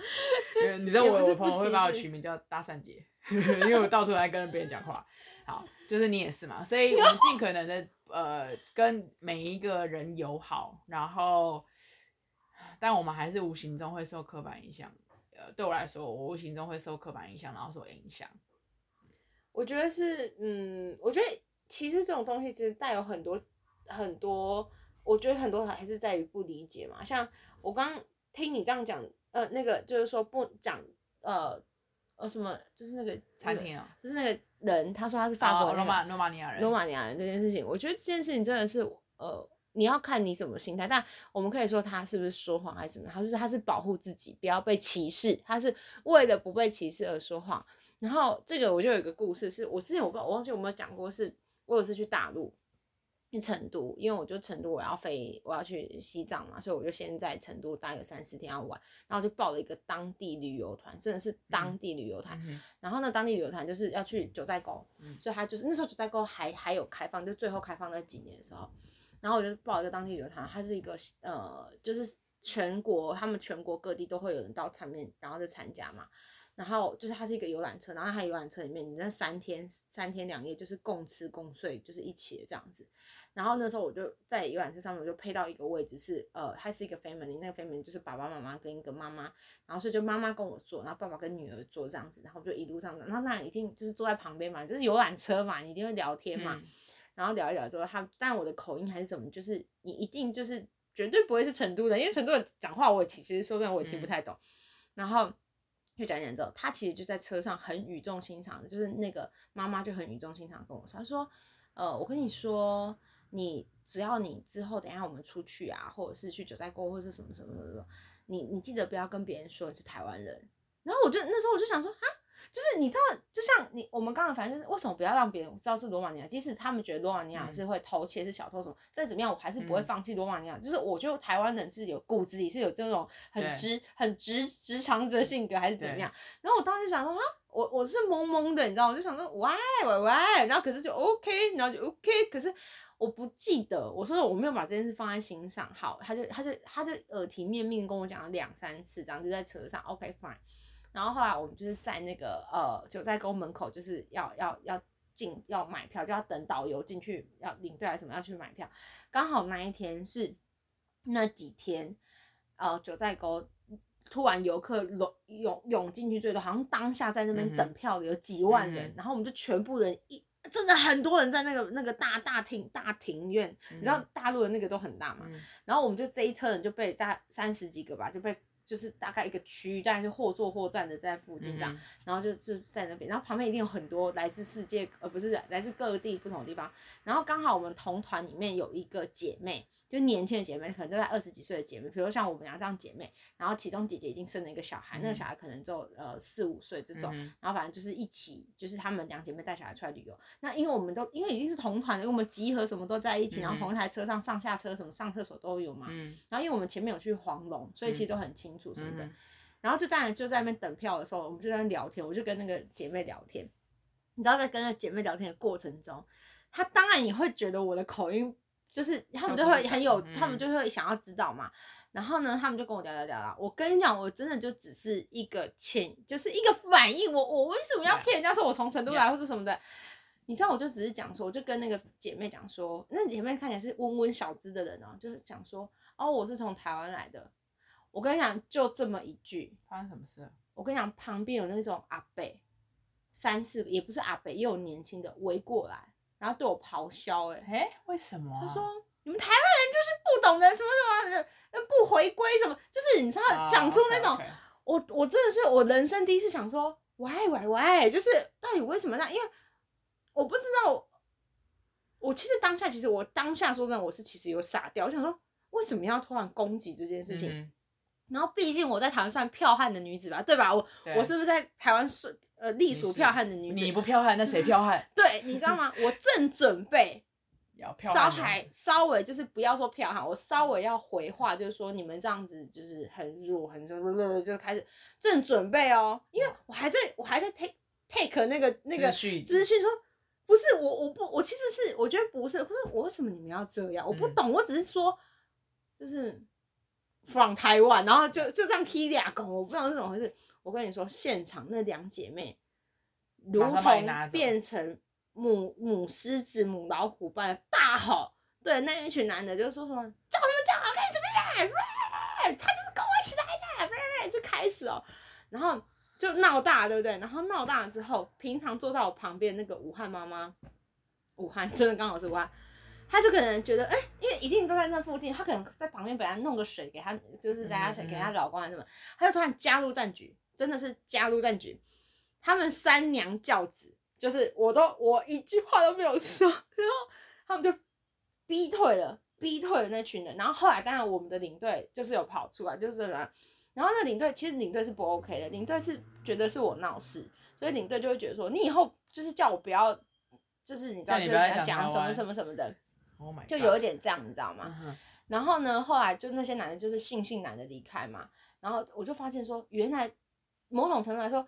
Speaker 1: 你知道我我朋友会把我取名叫搭讪姐，*laughs* 因为我到处来跟别人讲话，好。就是你也是嘛，所以我们尽可能的呃跟每一个人友好，然后，但我们还是无形中会受刻板印象。呃，对我来说，我无形中会受刻板印象，然后受影响。
Speaker 2: 我觉得是，嗯，我觉得其实这种东西其实带有很多很多，我觉得很多还是在于不理解嘛。像我刚刚听你这样讲，呃，那个就是说不讲，呃。呃，什么？就是那个
Speaker 1: 餐厅啊，
Speaker 2: 就是那个人，他说他是法国
Speaker 1: 罗马罗马尼亚人，
Speaker 2: 罗马尼亚人这件事情，我觉得这件事情真的是，呃，你要看你什么心态。但我们可以说他是不是说谎还是怎么样？他就是他是保护自己，不要被歧视，他是为了不被歧视而说谎。然后这个我就有一个故事是，是我之前我不知道我忘记有没有讲过是，是我有次去大陆。去成都，因为我就成都我要飞，我要去西藏嘛，所以我就先在成都待个三四天要玩，然后就报了一个当地旅游团，真的是当地旅游团。嗯、然后呢，当地旅游团就是要去九寨沟，嗯、所以他就是那时候九寨沟还还有开放，就最后开放那几年的时候，然后我就报了一个当地旅游团，它是一个呃，就是全国他们全国各地都会有人到他面，然后就参加嘛。然后就是它是一个游览车，然后它游览车里面，你那三天三天两夜就是共吃共睡，就是一起的这样子。然后那时候我就在游览车上面，我就配到一个位置是呃，它是一个 family，那个 family 就是爸爸妈妈跟一个妈妈，然后所以就妈妈跟我坐，然后爸爸跟女儿坐这样子，然后就一路上，然后那一定就是坐在旁边嘛，就是游览车嘛，你一定会聊天嘛，嗯、然后聊一聊之后，他但我的口音还是什么，就是你一定就是绝对不会是成都的，因为成都人讲话我其实说真的我也听不太懂，嗯、然后。就讲讲之后，他其实就在车上很语重心长的，就是那个妈妈就很语重心长跟我说，他说，呃，我跟你说，你只要你之后等一下我们出去啊，或者是去九寨沟或者是什么什么什么什么，你你记得不要跟别人说你是台湾人。然后我就那时候我就想说，啊。就是你知道，就像你我们刚刚反正就是为什么不要让别人知道是罗马尼亚？即使他们觉得罗马尼亚是会偷窃、是小偷什么，再怎么样我还是不会放弃罗马尼亚。就是我觉得台湾人是有骨子里是有这种很直、很直直肠子的性格，还是怎么样？然后我当时就想说啊，我我是懵懵的，你知道，我就想说喂喂喂，然后可是就 OK，然后就 OK，可是我不记得，我说我没有把这件事放在心上。好，他就他就他就耳提面命跟我讲了两三次，这样就在车上 OK fine。然后后来我们就是在那个呃九寨沟门口，就是要要要进要买票，就要等导游进去要领队还是什么要去买票。刚好那一天是那几天，呃九寨沟突然游客涌涌涌进去最多，好像当下在那边等票的有几万人，嗯、然后我们就全部人一真的很多人在那个那个大大庭大庭院，嗯、你知道大陆的那个都很大嘛，嗯、然后我们就这一车人就被大三十几个吧就被。就是大概一个区域，大概是或坐或站的在附近这样，嗯、然后就是在那边，然后旁边一定有很多来自世界，呃，不是来自各地不同的地方，然后刚好我们同团里面有一个姐妹。就年轻的姐妹，可能都在二十几岁的姐妹，比如像我们俩这样姐妹，然后其中姐姐已经生了一个小孩，嗯、那个小孩可能只有呃四五岁这种，嗯、然后反正就是一起，就是她们两姐妹带小孩出来旅游。那因为我们都因为已经是同团的，因为我们集合什么都在一起，然后同一台车上上下车什么上厕所都有嘛。嗯、然后因为我们前面有去黄龙，所以其实都很清楚什么的。嗯、然后就在就在那边等票的时候，我们就在那聊天，我就跟那个姐妹聊天。你知道在跟那姐妹聊天的过程中，她当然也会觉得我的口音。就是他们就会很有，他们就会想要知道嘛。然后呢，他们就跟我聊聊聊聊。我跟你讲，我真的就只是一个潜，就是一个反应。我我为什么要骗人家说我从成都来或是什么的？你知道，我就只是讲说，我就跟那个姐妹讲说，那姐妹看起来是温温小资的人哦，就是讲说，哦，我是从台湾来的。我跟你讲，就这么一句。
Speaker 1: 发生什么事？
Speaker 2: 我跟你讲，旁边有那种阿伯，三四个，也不是阿伯，也有年轻的围过来。然后对我咆哮，哎，哎，
Speaker 1: 为什么？
Speaker 2: 他说你们台湾人就是不懂得什么什么，不回归什么，就是你知道讲出那种，oh, okay, okay. 我我真的是我人生第一次想说，喂喂喂，就是到底为什么那？因为我不知道，我其实当下其实我当下说真的，我是其实有傻掉，我想说为什么要突然攻击这件事情？嗯、然后毕竟我在台湾算剽悍的女子吧，对吧？我我是不是在台湾是？呃，隶属剽悍的女子，
Speaker 1: 你不剽悍，那谁剽悍？*laughs*
Speaker 2: 对，你知道吗？我正准备 *laughs* 稍还稍微就是不要说剽悍，我稍微要回话，就是说你们这样子就是很弱，很什么就开始正准备哦，因为我还在我还在 take take 那个那个资讯说不是我我不我其实是我觉得不是不是我为什么你们要这样？我不懂，我只是说就是 from 台湾，然后就就这样 key 俩拱，我不知道是怎么回事。我跟你说，现场那两姐妹如同变成母母狮子、母老虎般大吼。对，那一群男的就说什么叫他们叫好看什么呀？他就是跟我一起来的，就开始哦，然后就闹大，对不对？然后闹大了之后，平常坐在我旁边那个武汉妈妈，武汉真的刚好是武汉，他就可能觉得哎、欸，因为一定都在那附近，他可能在旁边本来弄个水给他，就是在他给他老公还是什么，他就突然加入战局。真的是加入战局，他们三娘教子，就是我都我一句话都没有说，然后他们就逼退了，逼退了那群人。然后后来当然我们的领队就是有跑出来，就是然后那领队其实领队是不 OK 的，领队是觉得是我闹事，所以领队就会觉得说，你以后就是叫我不要，就是你知道，就是讲什么什么什么的，oh、就有一点这样，你知道吗？嗯、然后呢，后来就那些男的，就是悻悻然的离开嘛。然后我就发现说，原来某种程度来说，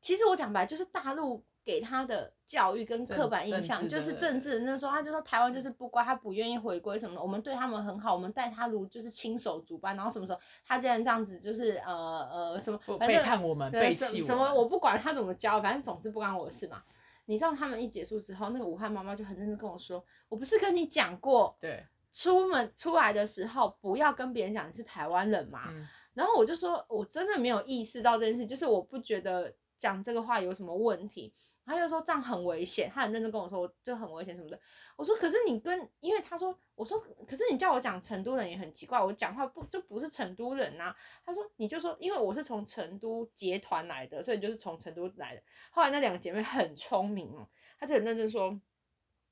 Speaker 2: 其实我讲白就是大陆。给他的教育跟刻板印象就是政治，那时候他就说台湾就是不乖，他不愿意回归什么的。我们对他们很好，我们带他如就是亲手主办，然后什么时候他竟然这样子，就是呃呃什么
Speaker 1: 背叛我们，背弃我
Speaker 2: 什么我不管他怎么教，反正总是不关我的事嘛。你知道他们一结束之后，那个武汉妈妈就很认真跟我说：“我不是跟你讲过，
Speaker 1: 对，
Speaker 2: 出门出来的时候不要跟别人讲你是台湾人嘛。嗯”然后我就说：“我真的没有意识到这件事，就是我不觉得讲这个话有什么问题。”他就说这样很危险，他很认真跟我说，就很危险什么的。我说可是你跟，因为他说，我说可是你叫我讲成都人也很奇怪，我讲话不就不是成都人呐、啊？他说你就说，因为我是从成都结团来的，所以就是从成都来的。后来那两个姐妹很聪明哦，他就很认真说，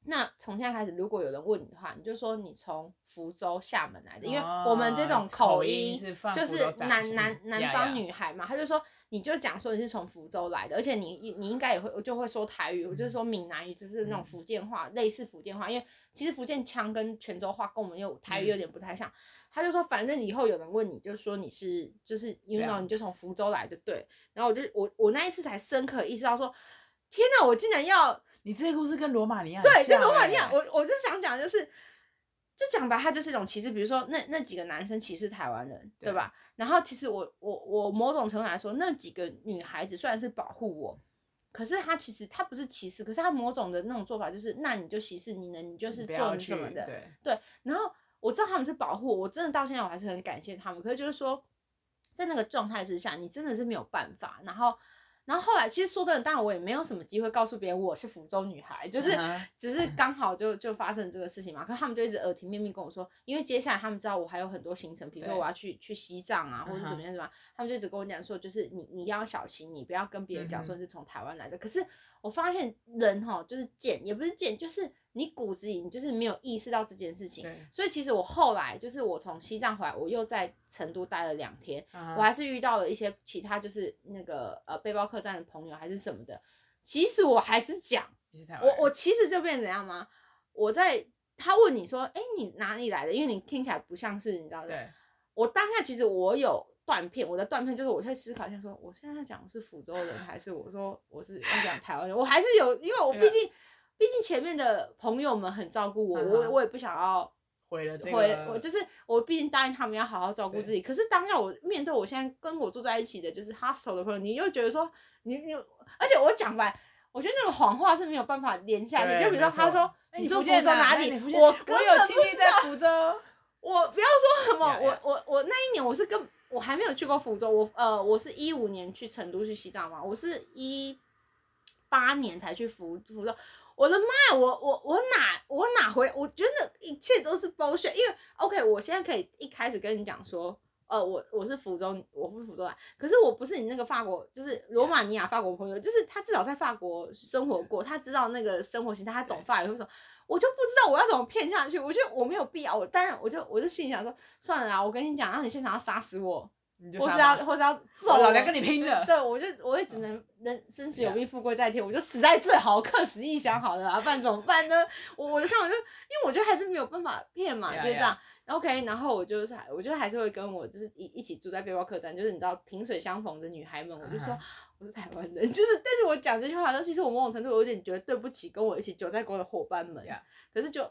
Speaker 2: 那从现在开始，如果有人问你的话，你就说你从福州、厦门来的，因为我们这种口音就是南南南方女孩嘛，他就说。你就讲说你是从福州来的，而且你你应该也会就会说台语，我就是说闽南语，就是那种福建话，嗯、类似福建话，因为其实福建腔跟泉州话跟我们又台语有点不太像。嗯、他就说，反正以后有人问你，就说你是就是，you know，你就从福州来的，对。然后我就我我那一次才深刻意识到说，天哪，我竟然要
Speaker 1: 你这个故事跟罗马尼亚
Speaker 2: 对，跟罗马尼亚，我我就想讲就是。就讲白，他就是一种歧视。比如说，那那几个男生歧视台湾人，对吧？然后其实我我我某种程度来说，那几个女孩子虽然是保护我，可是他其实他不是歧视，可是他某种的那种做法就是，那你就歧视你呢，你就是做什么的，对对。然后我知道他们是保护我，我真的到现在我还是很感谢他们。可是就是说，在那个状态之下，你真的是没有办法。然后。然后后来，其实说真的，当然我也没有什么机会告诉别人我是福州女孩，就是只是刚好就就发生这个事情嘛。可是他们就一直耳提面命跟我说，因为接下来他们知道我还有很多行程，比如说我要去去西藏啊，或者怎么样怎么样，他们就一直跟我讲说，就是你你要小心，你不要跟别人讲说你是从台湾来的。可是我发现人哈，就是贱，也不是贱，就是。你骨子里你就是没有意识到这件事情，所以其实我后来就是我从西藏回来，我又在成都待了两天，我还是遇到了一些其他就是那个呃背包客栈的朋友还是什么的，其实我还是讲，我我其实就变成怎样吗？我在他问你说，哎，你哪里来的？因为你听起来不像是你知道的，我当下其实我有断片，我的断片就是我在思考一下，说我现在在讲的是福州人，*laughs* 还是我说我是要讲台湾人？我还是有，因为我毕竟。毕竟前面的朋友们很照顾我，嗯、我我也不想要毁了这个，毁我就是我毕竟答应他们要好好照顾自己。可是当下我面对我现在跟我住在一起的就是 hostel 的朋友，你又觉得说你你，而且我讲白，我觉得那个谎话是没有办法连下去。就比如说他说你住福州哪里，我我有亲戚在福州，*laughs* 我不要说什么，我我我那一年我是跟我还没有去过福州，我呃我是一五年去成都去西藏嘛，我是一八年才去福福州。我的妈！我我我哪我哪回？我觉得一切都是 bullshit。因为 OK，我现在可以一开始跟你讲说，呃，我我是福州，我不是福州来。可是我不是你那个法国，就是罗马尼亚法国朋友，就是他至少在法国生活过，他知道那个生活形态，他懂法语，会说，我就不知道我要怎么骗下去。我觉得我没有必要，我但是我就我就心里想说，算了啊，我跟你讲，然后你现场要杀死我。或是要，或是要揍
Speaker 1: 老娘跟你拼了。
Speaker 2: 对，我就我也只能人生死有命，富贵在天，我就死在这好，客死异乡好了啊，不然怎么办呢？我我就想，我就因为我觉得还是没有办法骗嘛，就这样。OK，然后我就是，我觉得还是会跟我就是一一起住在背包客栈，就是你知道萍水相逢的女孩们，我就说 *laughs* 我是台湾人，*laughs* 就是，但是我讲这句话，但其实我某种程度有点觉得对不起跟我一起九寨沟的伙伴们。可是就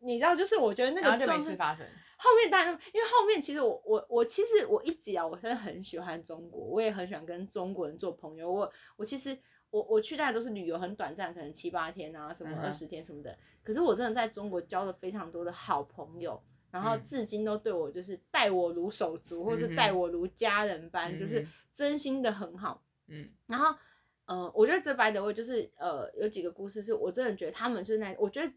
Speaker 2: 你知道，就是我觉得那个
Speaker 1: 就没事发生。
Speaker 2: 后面当然，因为后面其实我我我其实我一直啊，我真的很喜欢中国，我也很喜欢跟中国人做朋友。我我其实我我去大概都是旅游很短暂，可能七八天啊，什么二十天什么的。可是我真的在中国交了非常多的好朋友，然后至今都对我就是待我如手足，或是待我如家人般，就是真心的很好。嗯，然后呃，我觉得这 by the way 就是呃有几个故事是我真的觉得他们是那，我觉得。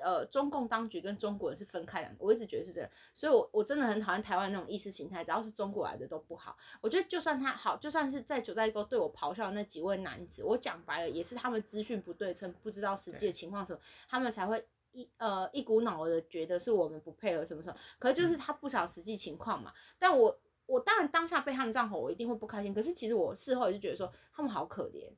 Speaker 2: 呃，中共当局跟中国人是分开的，我一直觉得是这样，所以我我真的很讨厌台湾那种意识形态，只要是中国来的都不好。我觉得就算他好，就算是在九寨沟对我咆哮的那几位男子，我讲白了也是他们资讯不对称，不知道实际的情况什么，他们才会一呃一股脑的觉得是我们不配合什么什么。可是就是他不晓得实际情况嘛。但我我当然当下被他们这样吼，我一定会不开心。可是其实我事后也是觉得说，他们好可怜。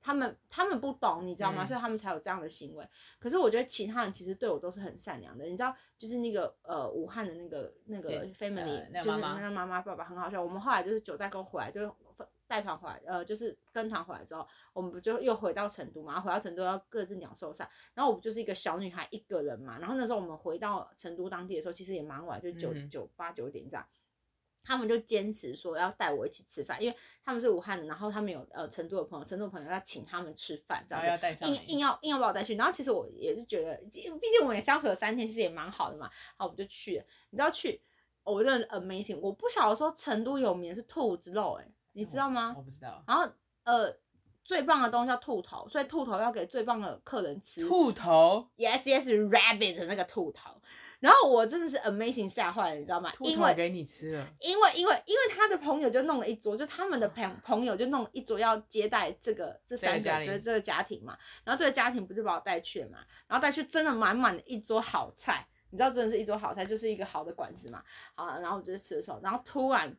Speaker 2: 他们他们不懂，你知道吗？嗯、所以他们才有这样的行为。可是我觉得其他人其实对我都是很善良的。你知道，就是那个呃武汉的那个那个 family，、呃、就是那个妈妈爸爸很好笑。我们后来就是九寨沟回来，就带团回来，呃，就是跟团回来之后，我们不就又回到成都嘛？回到成都要各自鸟兽散。然后我就是一个小女孩一个人嘛。然后那时候我们回到成都当地的时候，其实也蛮晚，就九九八九点这样。他们就坚持说要带我一起吃饭，因为他们是武汉的，然后他们有呃成都的朋友，成都的朋友要请他们吃饭，这样子，硬硬要硬要把我带去。然后其实我也是觉得，毕竟我们也相处了三天，其实也蛮好的嘛。好，我们就去了。你知道去，我真的 amazing。我不晓得说成都有名是兔子肉，欸，哎，你知道吗？
Speaker 1: 我不知道。
Speaker 2: 然后呃，最棒的东西叫兔头，所以兔头要给最棒的客人吃。
Speaker 1: 兔头
Speaker 2: ？Yes, yes, rabbit 的那个兔头。然后我真的是 amazing 吓坏了，你知道吗？因为
Speaker 1: 给你吃了，
Speaker 2: 因为因为因为他的朋友就弄了一桌，就他们的朋朋友就弄了一桌要接待这个这三个这这个家庭嘛。然后这个家庭不就把我带去了嘛？然后带去真的满满的一桌好菜，你知道真的是一桌好菜，就是一个好的馆子嘛。好，然后我就吃的时候，然后突然。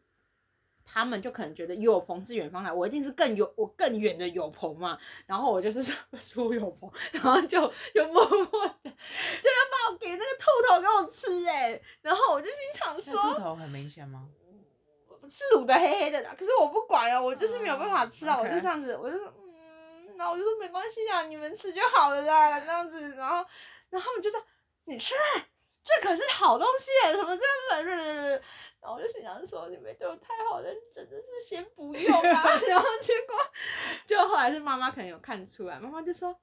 Speaker 2: 他们就可能觉得有朋是远方来，我一定是更有 *laughs* 我更远的有朋嘛。然后我就是 *laughs* 说说友朋，然后就 *laughs* 就默默的就要把我给那个兔头给我吃哎、欸。然后我就心想说，
Speaker 1: 兔头很明显吗？
Speaker 2: 是卤的黑黑的，可是我不管啊，我就是没有办法吃啊，嗯、我就这样子，我就说嗯，然后我就说没关系啊，你们吃就好了啦，这样子。然后然后他们就说你吃，这可是好东西哎，怎么这样？然后我就心想说，你们对我太好了，真的是先不用啊。*laughs* 然后结果，就后来是妈妈可能有看出来，妈妈就说，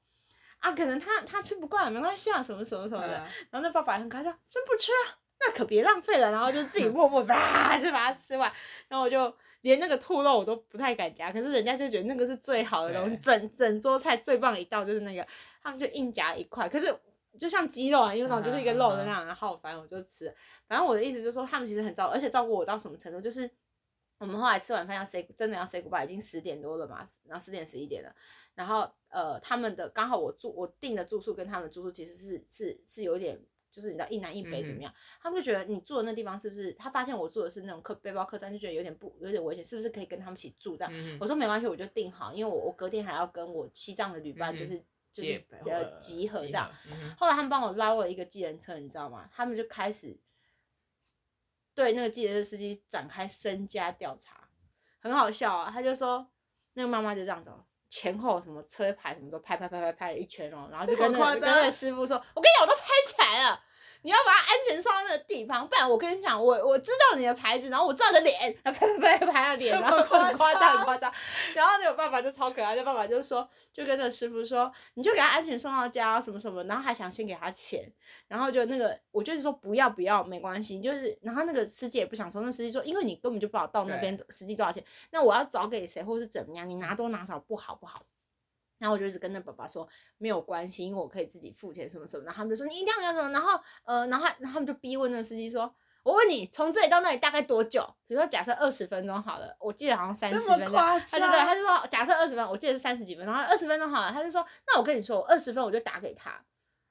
Speaker 2: 啊，可能他他吃不惯，没关系啊，什么什么什么的。然后那爸爸很开心，真不吃啊，那可别浪费了。然后就自己默默把就把它吃完。然后我就连那个兔肉我都不太敢夹，可是人家就觉得那个是最好的东西，整整桌菜最棒的一道就是那个，他们就硬夹一块，可是。就像鸡肉啊，因为那种就是一个肉的那样，然后反正我就吃。反正我的意思就是说，他们其实很照，而且照顾我到什么程度，就是我们后来吃完饭要 say 真的要 say goodbye，已经十点多了嘛，然后十点十一点了。然后呃，他们的刚好我住我订的住宿跟他们的住宿其实是是是有点，就是你知道一南一北怎么样？嗯、他们就觉得你住的那地方是不是？他发现我住的是那种客背包客栈，就觉得有点不有点危险，是不是可以跟他们一起住这样？嗯、我说没关系，我就订好，因为我我隔天还要跟我西藏的旅伴就是。嗯就是呃集合这样，后来他们帮我捞了一个计程车，你知道吗？他们就开始对那个计程车司机展开身家调查，很好笑啊！他就说那个妈妈就这样走，前后什么车牌什么都拍拍拍拍拍了一圈哦，然后就跟那个跟那个师傅说：“我跟你讲，我都拍起来了。”你要把它安全送到那个地方，不然我跟你讲，我我知道你的牌子，然后我知道你的脸，拍拍拍拍他脸，然后很夸张很夸张，然后那个爸爸就超可爱，那爸爸就说，就跟那个师傅说，你就给他安全送到家什么什么，然后还想先给他钱，然后就那个我就是说不要不要没关系，就是然后那个司机也不想收，那司机说，因为你根本就不知道到那边实际多少钱，那我要找给谁或是怎么样，你拿多拿少不好不好。然后我就一直跟那爸爸说没有关系，因为我可以自己付钱什么什么。然后他们就说你一定要干什么？然后呃，然后然后他们就逼问那个司机说：“我问你，从这里到那里大概多久？比如说假设二十分钟好了，我记得好像三十分钟。他就对，他就说假设二十分，我记得是三十几分钟。然后二十分钟好了，他就说那我跟你说，我二十分我就打给他，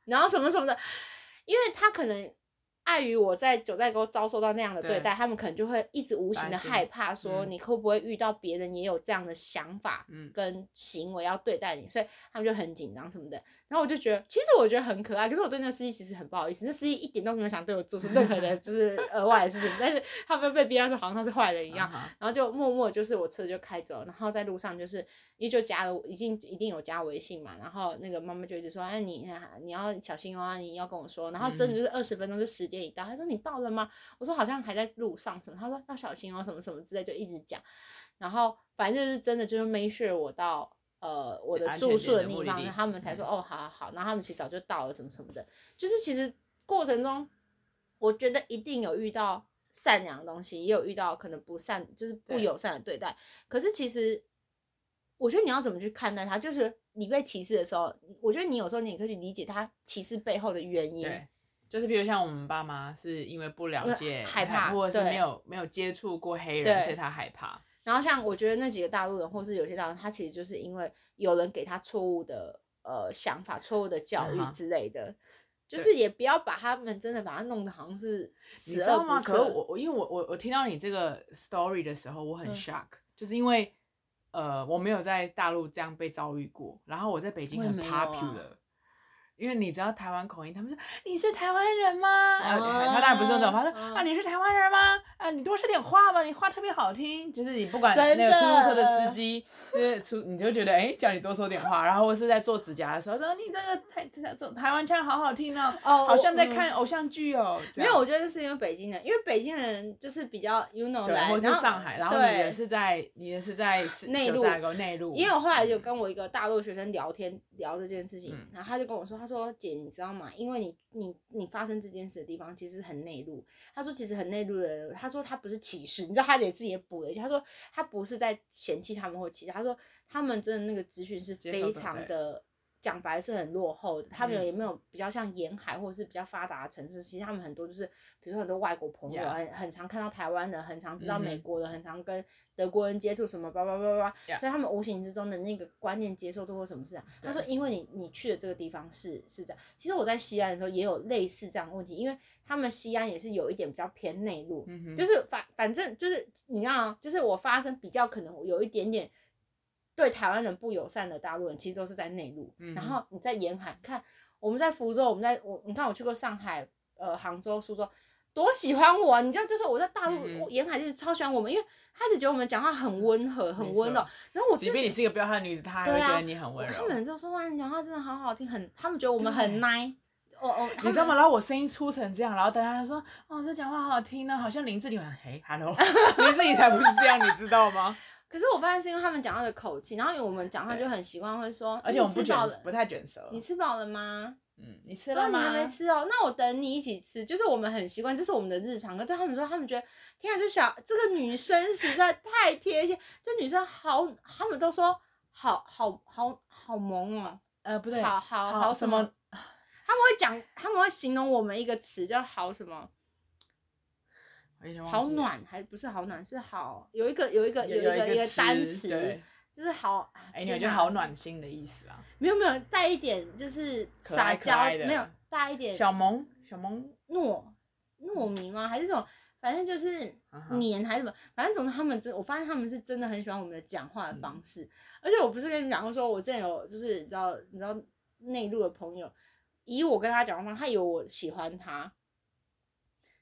Speaker 2: 然后什么什么的，因为他可能。”碍于我在九寨沟遭受到那样的对待，对他们可能就会一直无形的害怕，说你会不会遇到别人也有这样的想法跟行为要对待你，嗯、所以他们就很紧张什么的。然后我就觉得，其实我觉得很可爱，可是我对那个司机其实很不好意思，那司机一点都没有想对我做出任何的 *laughs* 就是额外的事情，但是他们被逼到说好像他是坏人一样，然后就默默就是我车就开走，然后在路上就是因为就加了，已经一定有加微信嘛，然后那个妈妈就一直说，哎你你要小心哦，你要跟我说，然后真的就是二十分钟就时间一到，他说你到了吗？我说好像还在路上什么，他说要小心哦什么什么之类就一直讲，然后反正就是真的就是 make sure 我到。呃，我的住宿的地方，的他们才说、嗯、哦，好好好，然后他们其实早就到了，什么什么的，就是其实过程中，我觉得一定有遇到善良的东西，也有遇到可能不善，就是不友善的对待。对可是其实，我觉得你要怎么去看待他，就是你被歧视的时候，我觉得你有时候你也可以去理解他歧视背后的原因。
Speaker 1: 就是比如像我们爸妈是因为不了解，
Speaker 2: 害怕，
Speaker 1: 或者是没有没有接触过黑人，所以他害怕。
Speaker 2: 然后像我觉得那几个大陆人，或是有些大陆人，他其实就是因为有人给他错误的呃想法、错误的教育之类的，就是也不要把他们真的把它弄得好像是十恶不赦。
Speaker 1: 可是我我因为我我我听到你这个 story 的时候，我很 shock，、嗯、就是因为呃我没有在大陆这样被遭遇过，然后我在北京很 popular。因为你知道台湾口音，他们说你是台湾人吗？啊，他当然不是那种，他说啊你是台湾人吗？啊你多说点话吧，你话特别好听。就是你不管那个出租车的司机，就是出你就觉得哎叫你多说点话，然后或是在做指甲的时候说你这个台台台湾腔好好听哦，好像在看偶像剧哦。
Speaker 2: 没有，我觉得是因为北京人，因为北京人就是比较 you know 来，
Speaker 1: 或是上海，然后你也是在你也是在内陆内陆。
Speaker 2: 因为我后来就跟我一个大陆学生聊天聊这件事情，然后他就跟我说他说：“姐，你知道吗？因为你你你发生这件事的地方其实很内陆。他说其实很内陆的人，他说他不是歧视，你知道他也自己也补了一句，他说他不是在嫌弃他们或歧视，他说他们真的那个资讯是非常的。”讲白是很落后的，他们也没有比较像沿海或者是比较发达的城市，其实他们很多就是，比如说很多外国朋友，很很常看到台湾人，很常知道美国人，很常跟德国人接触什么，叭叭叭叭，所以他们无形之中的那个观念接受度或什么事啊。他说，因为你你去的这个地方是是这样，其实我在西安的时候也有类似这样的问题，因为他们西安也是有一点比较偏内陆，就是反反正就是你知道，就是我发生比较可能有一点点。对台湾人不友善的大陆人，其实都是在内陆。嗯、然后你在沿海看，我们在福州，我们在我，你看我去过上海、呃杭州、苏州，多喜欢我啊！你知道，就是我在大陆、嗯、沿海就是超喜欢我们，因为他只觉得我们讲话很温和、很温柔。然后我、就是，
Speaker 1: 即便你是一个彪悍的女子，他还会觉得你很温柔。
Speaker 2: 他们就说哇，你讲话真的好好听，很，他们觉得我们很 nice。哦哦，
Speaker 1: 你知道吗？然后我声音粗成这样，然后大家说，哦，这讲话好好听呢，好像林志玲。嘿，hello，*laughs* 林志玲才不是这样，你知道吗？
Speaker 2: 可是我发现是因为他们讲话的口气，然后因为我们讲话就很习惯会说，
Speaker 1: 而且我们不卷，不太卷舌。
Speaker 2: 你吃饱了吗？
Speaker 1: 嗯，你吃了吗？
Speaker 2: 你还没吃哦，那我等你一起吃。就是我们很习惯，这是我们的日常。可对他们说，他们觉得，天啊，这小这个女生实在太贴心，这女生好，他们都说好好好好萌哦。
Speaker 1: 呃，不对，
Speaker 2: 好好好什么？他们会讲，他们会形容我们一个词叫好什么？好暖，还不是好暖，是好有一个有一个有一个一个单词，就是好。
Speaker 1: 哎，你觉得好暖心的意思啊？
Speaker 2: 没有没有，带一点就是撒娇，没有带一点
Speaker 1: 小萌小萌
Speaker 2: 糯糯米吗？还是什么？反正就是黏还是什么？反正总之他们真，我发现他们是真的很喜欢我们的讲话的方式。而且我不是跟你讲过，说我之前有就是你知道你知道内陆的朋友，以我跟他讲话，他以为我喜欢他。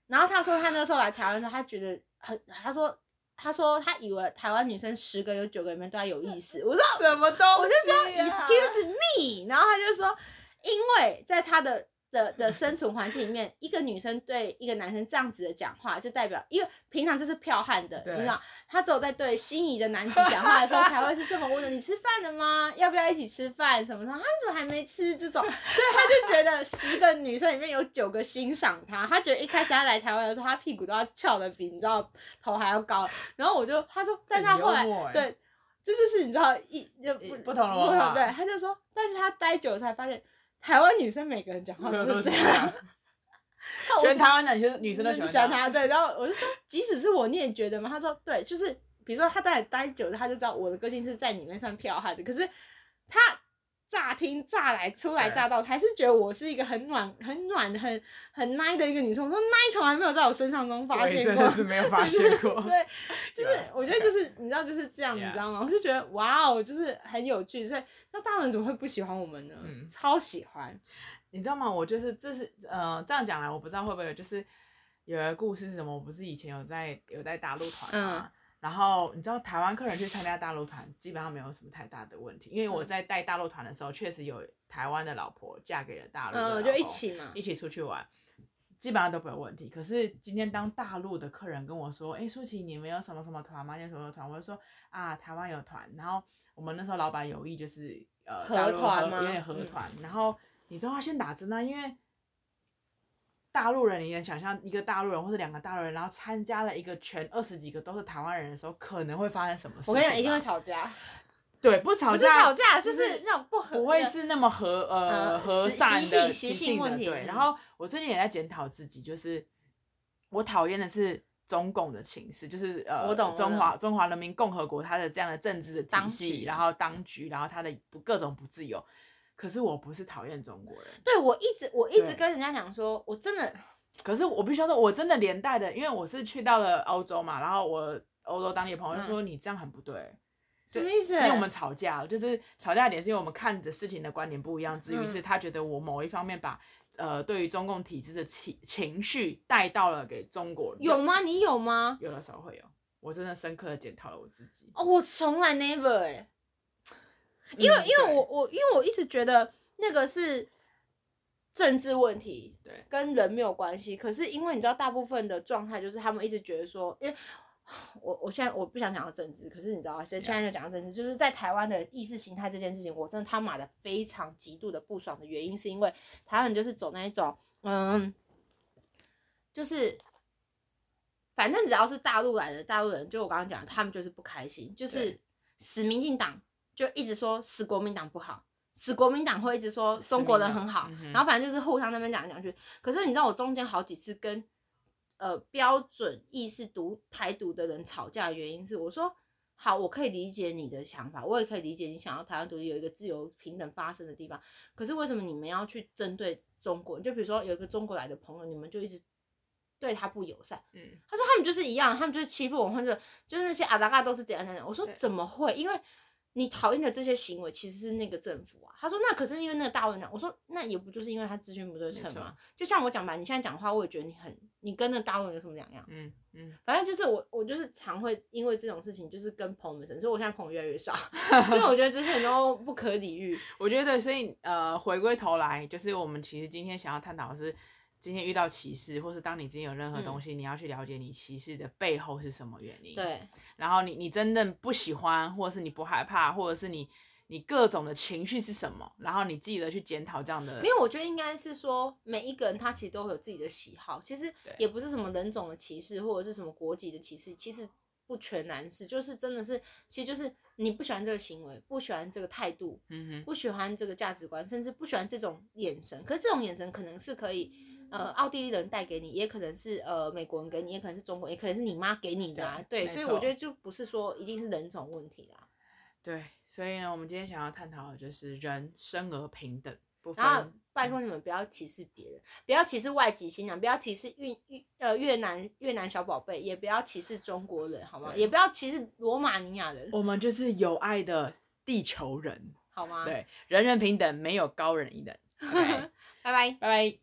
Speaker 2: 然后他说他那时候来台湾的时候，他觉得很，他说他说他以为台湾女生十个有九个里面都要有意思。我说
Speaker 1: 什么东西啊？
Speaker 2: 我就说 Excuse me，然后他就说，因为在他的。的的生存环境里面，一个女生对一个男生这样子的讲话，就代表，因为平常就是剽悍的，你知道，她只有在对心仪的男子讲话的时候，才会是这么温柔。你吃饭了吗？要不要一起吃饭？什么什么？他怎么还没吃？这种，所以他就觉得十个女生里面有九个欣赏他。他觉得一开始他来台湾的时候，他屁股都要翘的比你知道头还要高。然后我就他说，但是他后来对，这就是你知道一就不
Speaker 1: 不同的文化。
Speaker 2: 对，他就说，但是他待久了才发现。台湾女生每个人讲话都是这样，*laughs*
Speaker 1: 全台湾男生女生都喜欢他。
Speaker 2: 对，然后我就说，即使是我，你也觉得吗？他说，对，就是比如说他在待久了，他就知道我的个性是在里面算飘悍的。可是他乍听乍来初来乍到，还是觉得我是一个很暖、很暖、很很 nice 的一个女生。我说 nice 从来没有在我身上中发现过，
Speaker 1: 真的是没有发现过。*laughs*
Speaker 2: 对，就是我觉得就是你知道就是这样，你知道吗？我就觉得哇哦，就是很有趣，所以。那大人怎么会不喜欢我们呢？嗯，超喜欢，
Speaker 1: 你知道吗？我就是这是呃这样讲来，我不知道会不会有就是有一个故事是什么？我不是以前有在有在大陆团嘛，嗯、然后你知道台湾客人去参加大陆团，基本上没有什么太大的问题，因为我在带大陆团的时候，确实有台湾的老婆嫁给了大陆的老公，
Speaker 2: 嗯，就一起嘛，
Speaker 1: 一起出去玩，基本上都没有问题。可是今天当大陆的客人跟我说，哎，舒淇，你们有什么什么团吗？你有什么团？我就说啊，台湾有团，然后。我们那时候老板有意就是呃合团吗？有点合团，然后你知道他先打针啊，因为大陆人，你能想象一个大陆人或者两个大陆人，然后参加了一个全二十几个都是台湾人的时候，可能会发生什么事？
Speaker 2: 我跟你讲，一定会吵架。*laughs*
Speaker 1: 对，不吵架，不
Speaker 2: 是吵架，就是那种不合，
Speaker 1: 不会是那么和呃和善的
Speaker 2: 习性问题。
Speaker 1: 对，然后我最近也在检讨自己，就是我讨厌的是。中共的情势就是呃，中华中华人民共和国它的这样的政治的体系，然后当局，然后它的不各种不自由。可是我不是讨厌中国人。
Speaker 2: 对，我一直我一直跟人家讲说，我真的。
Speaker 1: 可是我必须要说，我真的连带的，因为我是去到了欧洲嘛，然后我欧洲当地的朋友说、嗯、你这样很不对。
Speaker 2: 什么意思？因
Speaker 1: 为我们吵架了，就是吵架点是因为我们看的事情的观点不一样，至于是他觉得我某一方面把呃对于中共体制的情情绪带到了给中国人。
Speaker 2: 有吗？你有吗？
Speaker 1: 有的时候会有，我真的深刻的检讨了我自己。
Speaker 2: 哦，我从来 never 哎、欸，因为、嗯、因为我我因为我一直觉得那个是政治问题，
Speaker 1: 对，
Speaker 2: 跟人没有关系。可是因为你知道，大部分的状态就是他们一直觉得说，因为。我我现在我不想讲到政治，可是你知道，现现在就讲到政治，就是在台湾的意识形态这件事情，我真的他妈的非常极度的不爽的原因，是因为台湾就是走那一种，嗯，就是反正只要是大陆来的大陆人，就我刚刚讲，他们就是不开心，就是死民进党就一直说死国民党不好，死国民党会一直说中国人很好，然后反正就是互相那边讲来讲去。可是你知道，我中间好几次跟。呃，标准意识独台独的人吵架的原因是，我说好，我可以理解你的想法，我也可以理解你想要台湾独立有一个自由平等发生的地方。可是为什么你们要去针对中国？就比如说有一个中国来的朋友，你们就一直对他不友善。嗯，他说他们就是一样，他们就是欺负我们，或者就是那些阿达嘎都是怎样怎样。我说怎么会？因为你讨厌的这些行为其实是那个政府啊。他说那可是因为那个大陆人讲。我说那也不就是因为他资讯不对称吗？就像我讲吧，你现在讲话，我也觉得你很。你跟那大陆有什么两样？嗯嗯，反正就是我，我就是常会因为这种事情，就是跟朋友们争，所以我现在朋友越来越少，*laughs* 因为我觉得之前都不可理喻。*laughs*
Speaker 1: 我觉得，所以呃，回归头来，就是我们其实今天想要探讨的是，今天遇到歧视，或是当你今天有任何东西，嗯、你要去了解你歧视的背后是什么原因。
Speaker 2: 对。
Speaker 1: 然后你你真正不喜欢，或者是你不害怕，或者是你。你各种的情绪是什么？然后你记得去检讨这样的。
Speaker 2: 因为我觉得应该是说，每一个人他其实都会有自己的喜好，其实也不是什么人种的歧视，或者是什么国籍的歧视，其实不全然是，就是真的是，其实就是你不喜欢这个行为，不喜欢这个态度，嗯哼，不喜欢这个价值观，甚至不喜欢这种眼神。可是这种眼神可能是可以，呃，奥地利人带给你，也可能是呃美国人给你，也可能是中国，也可能是你妈给你的啊。对，对，所以我觉得就不是说一定是人种问题啦。
Speaker 1: 对，所以呢，我们今天想要探讨的就是人生而平等，不
Speaker 2: 分。然后拜托你们不要歧视别人，不要歧视外籍新娘，不要歧视越越呃越南越南小宝贝，也不要歧视中国人，好吗？也不要歧视罗马尼亚人。
Speaker 1: 我们就是有爱的地球人，
Speaker 2: 好吗？
Speaker 1: 对，人人平等，没有高人一等。*laughs*
Speaker 2: 拜拜，
Speaker 1: 拜拜。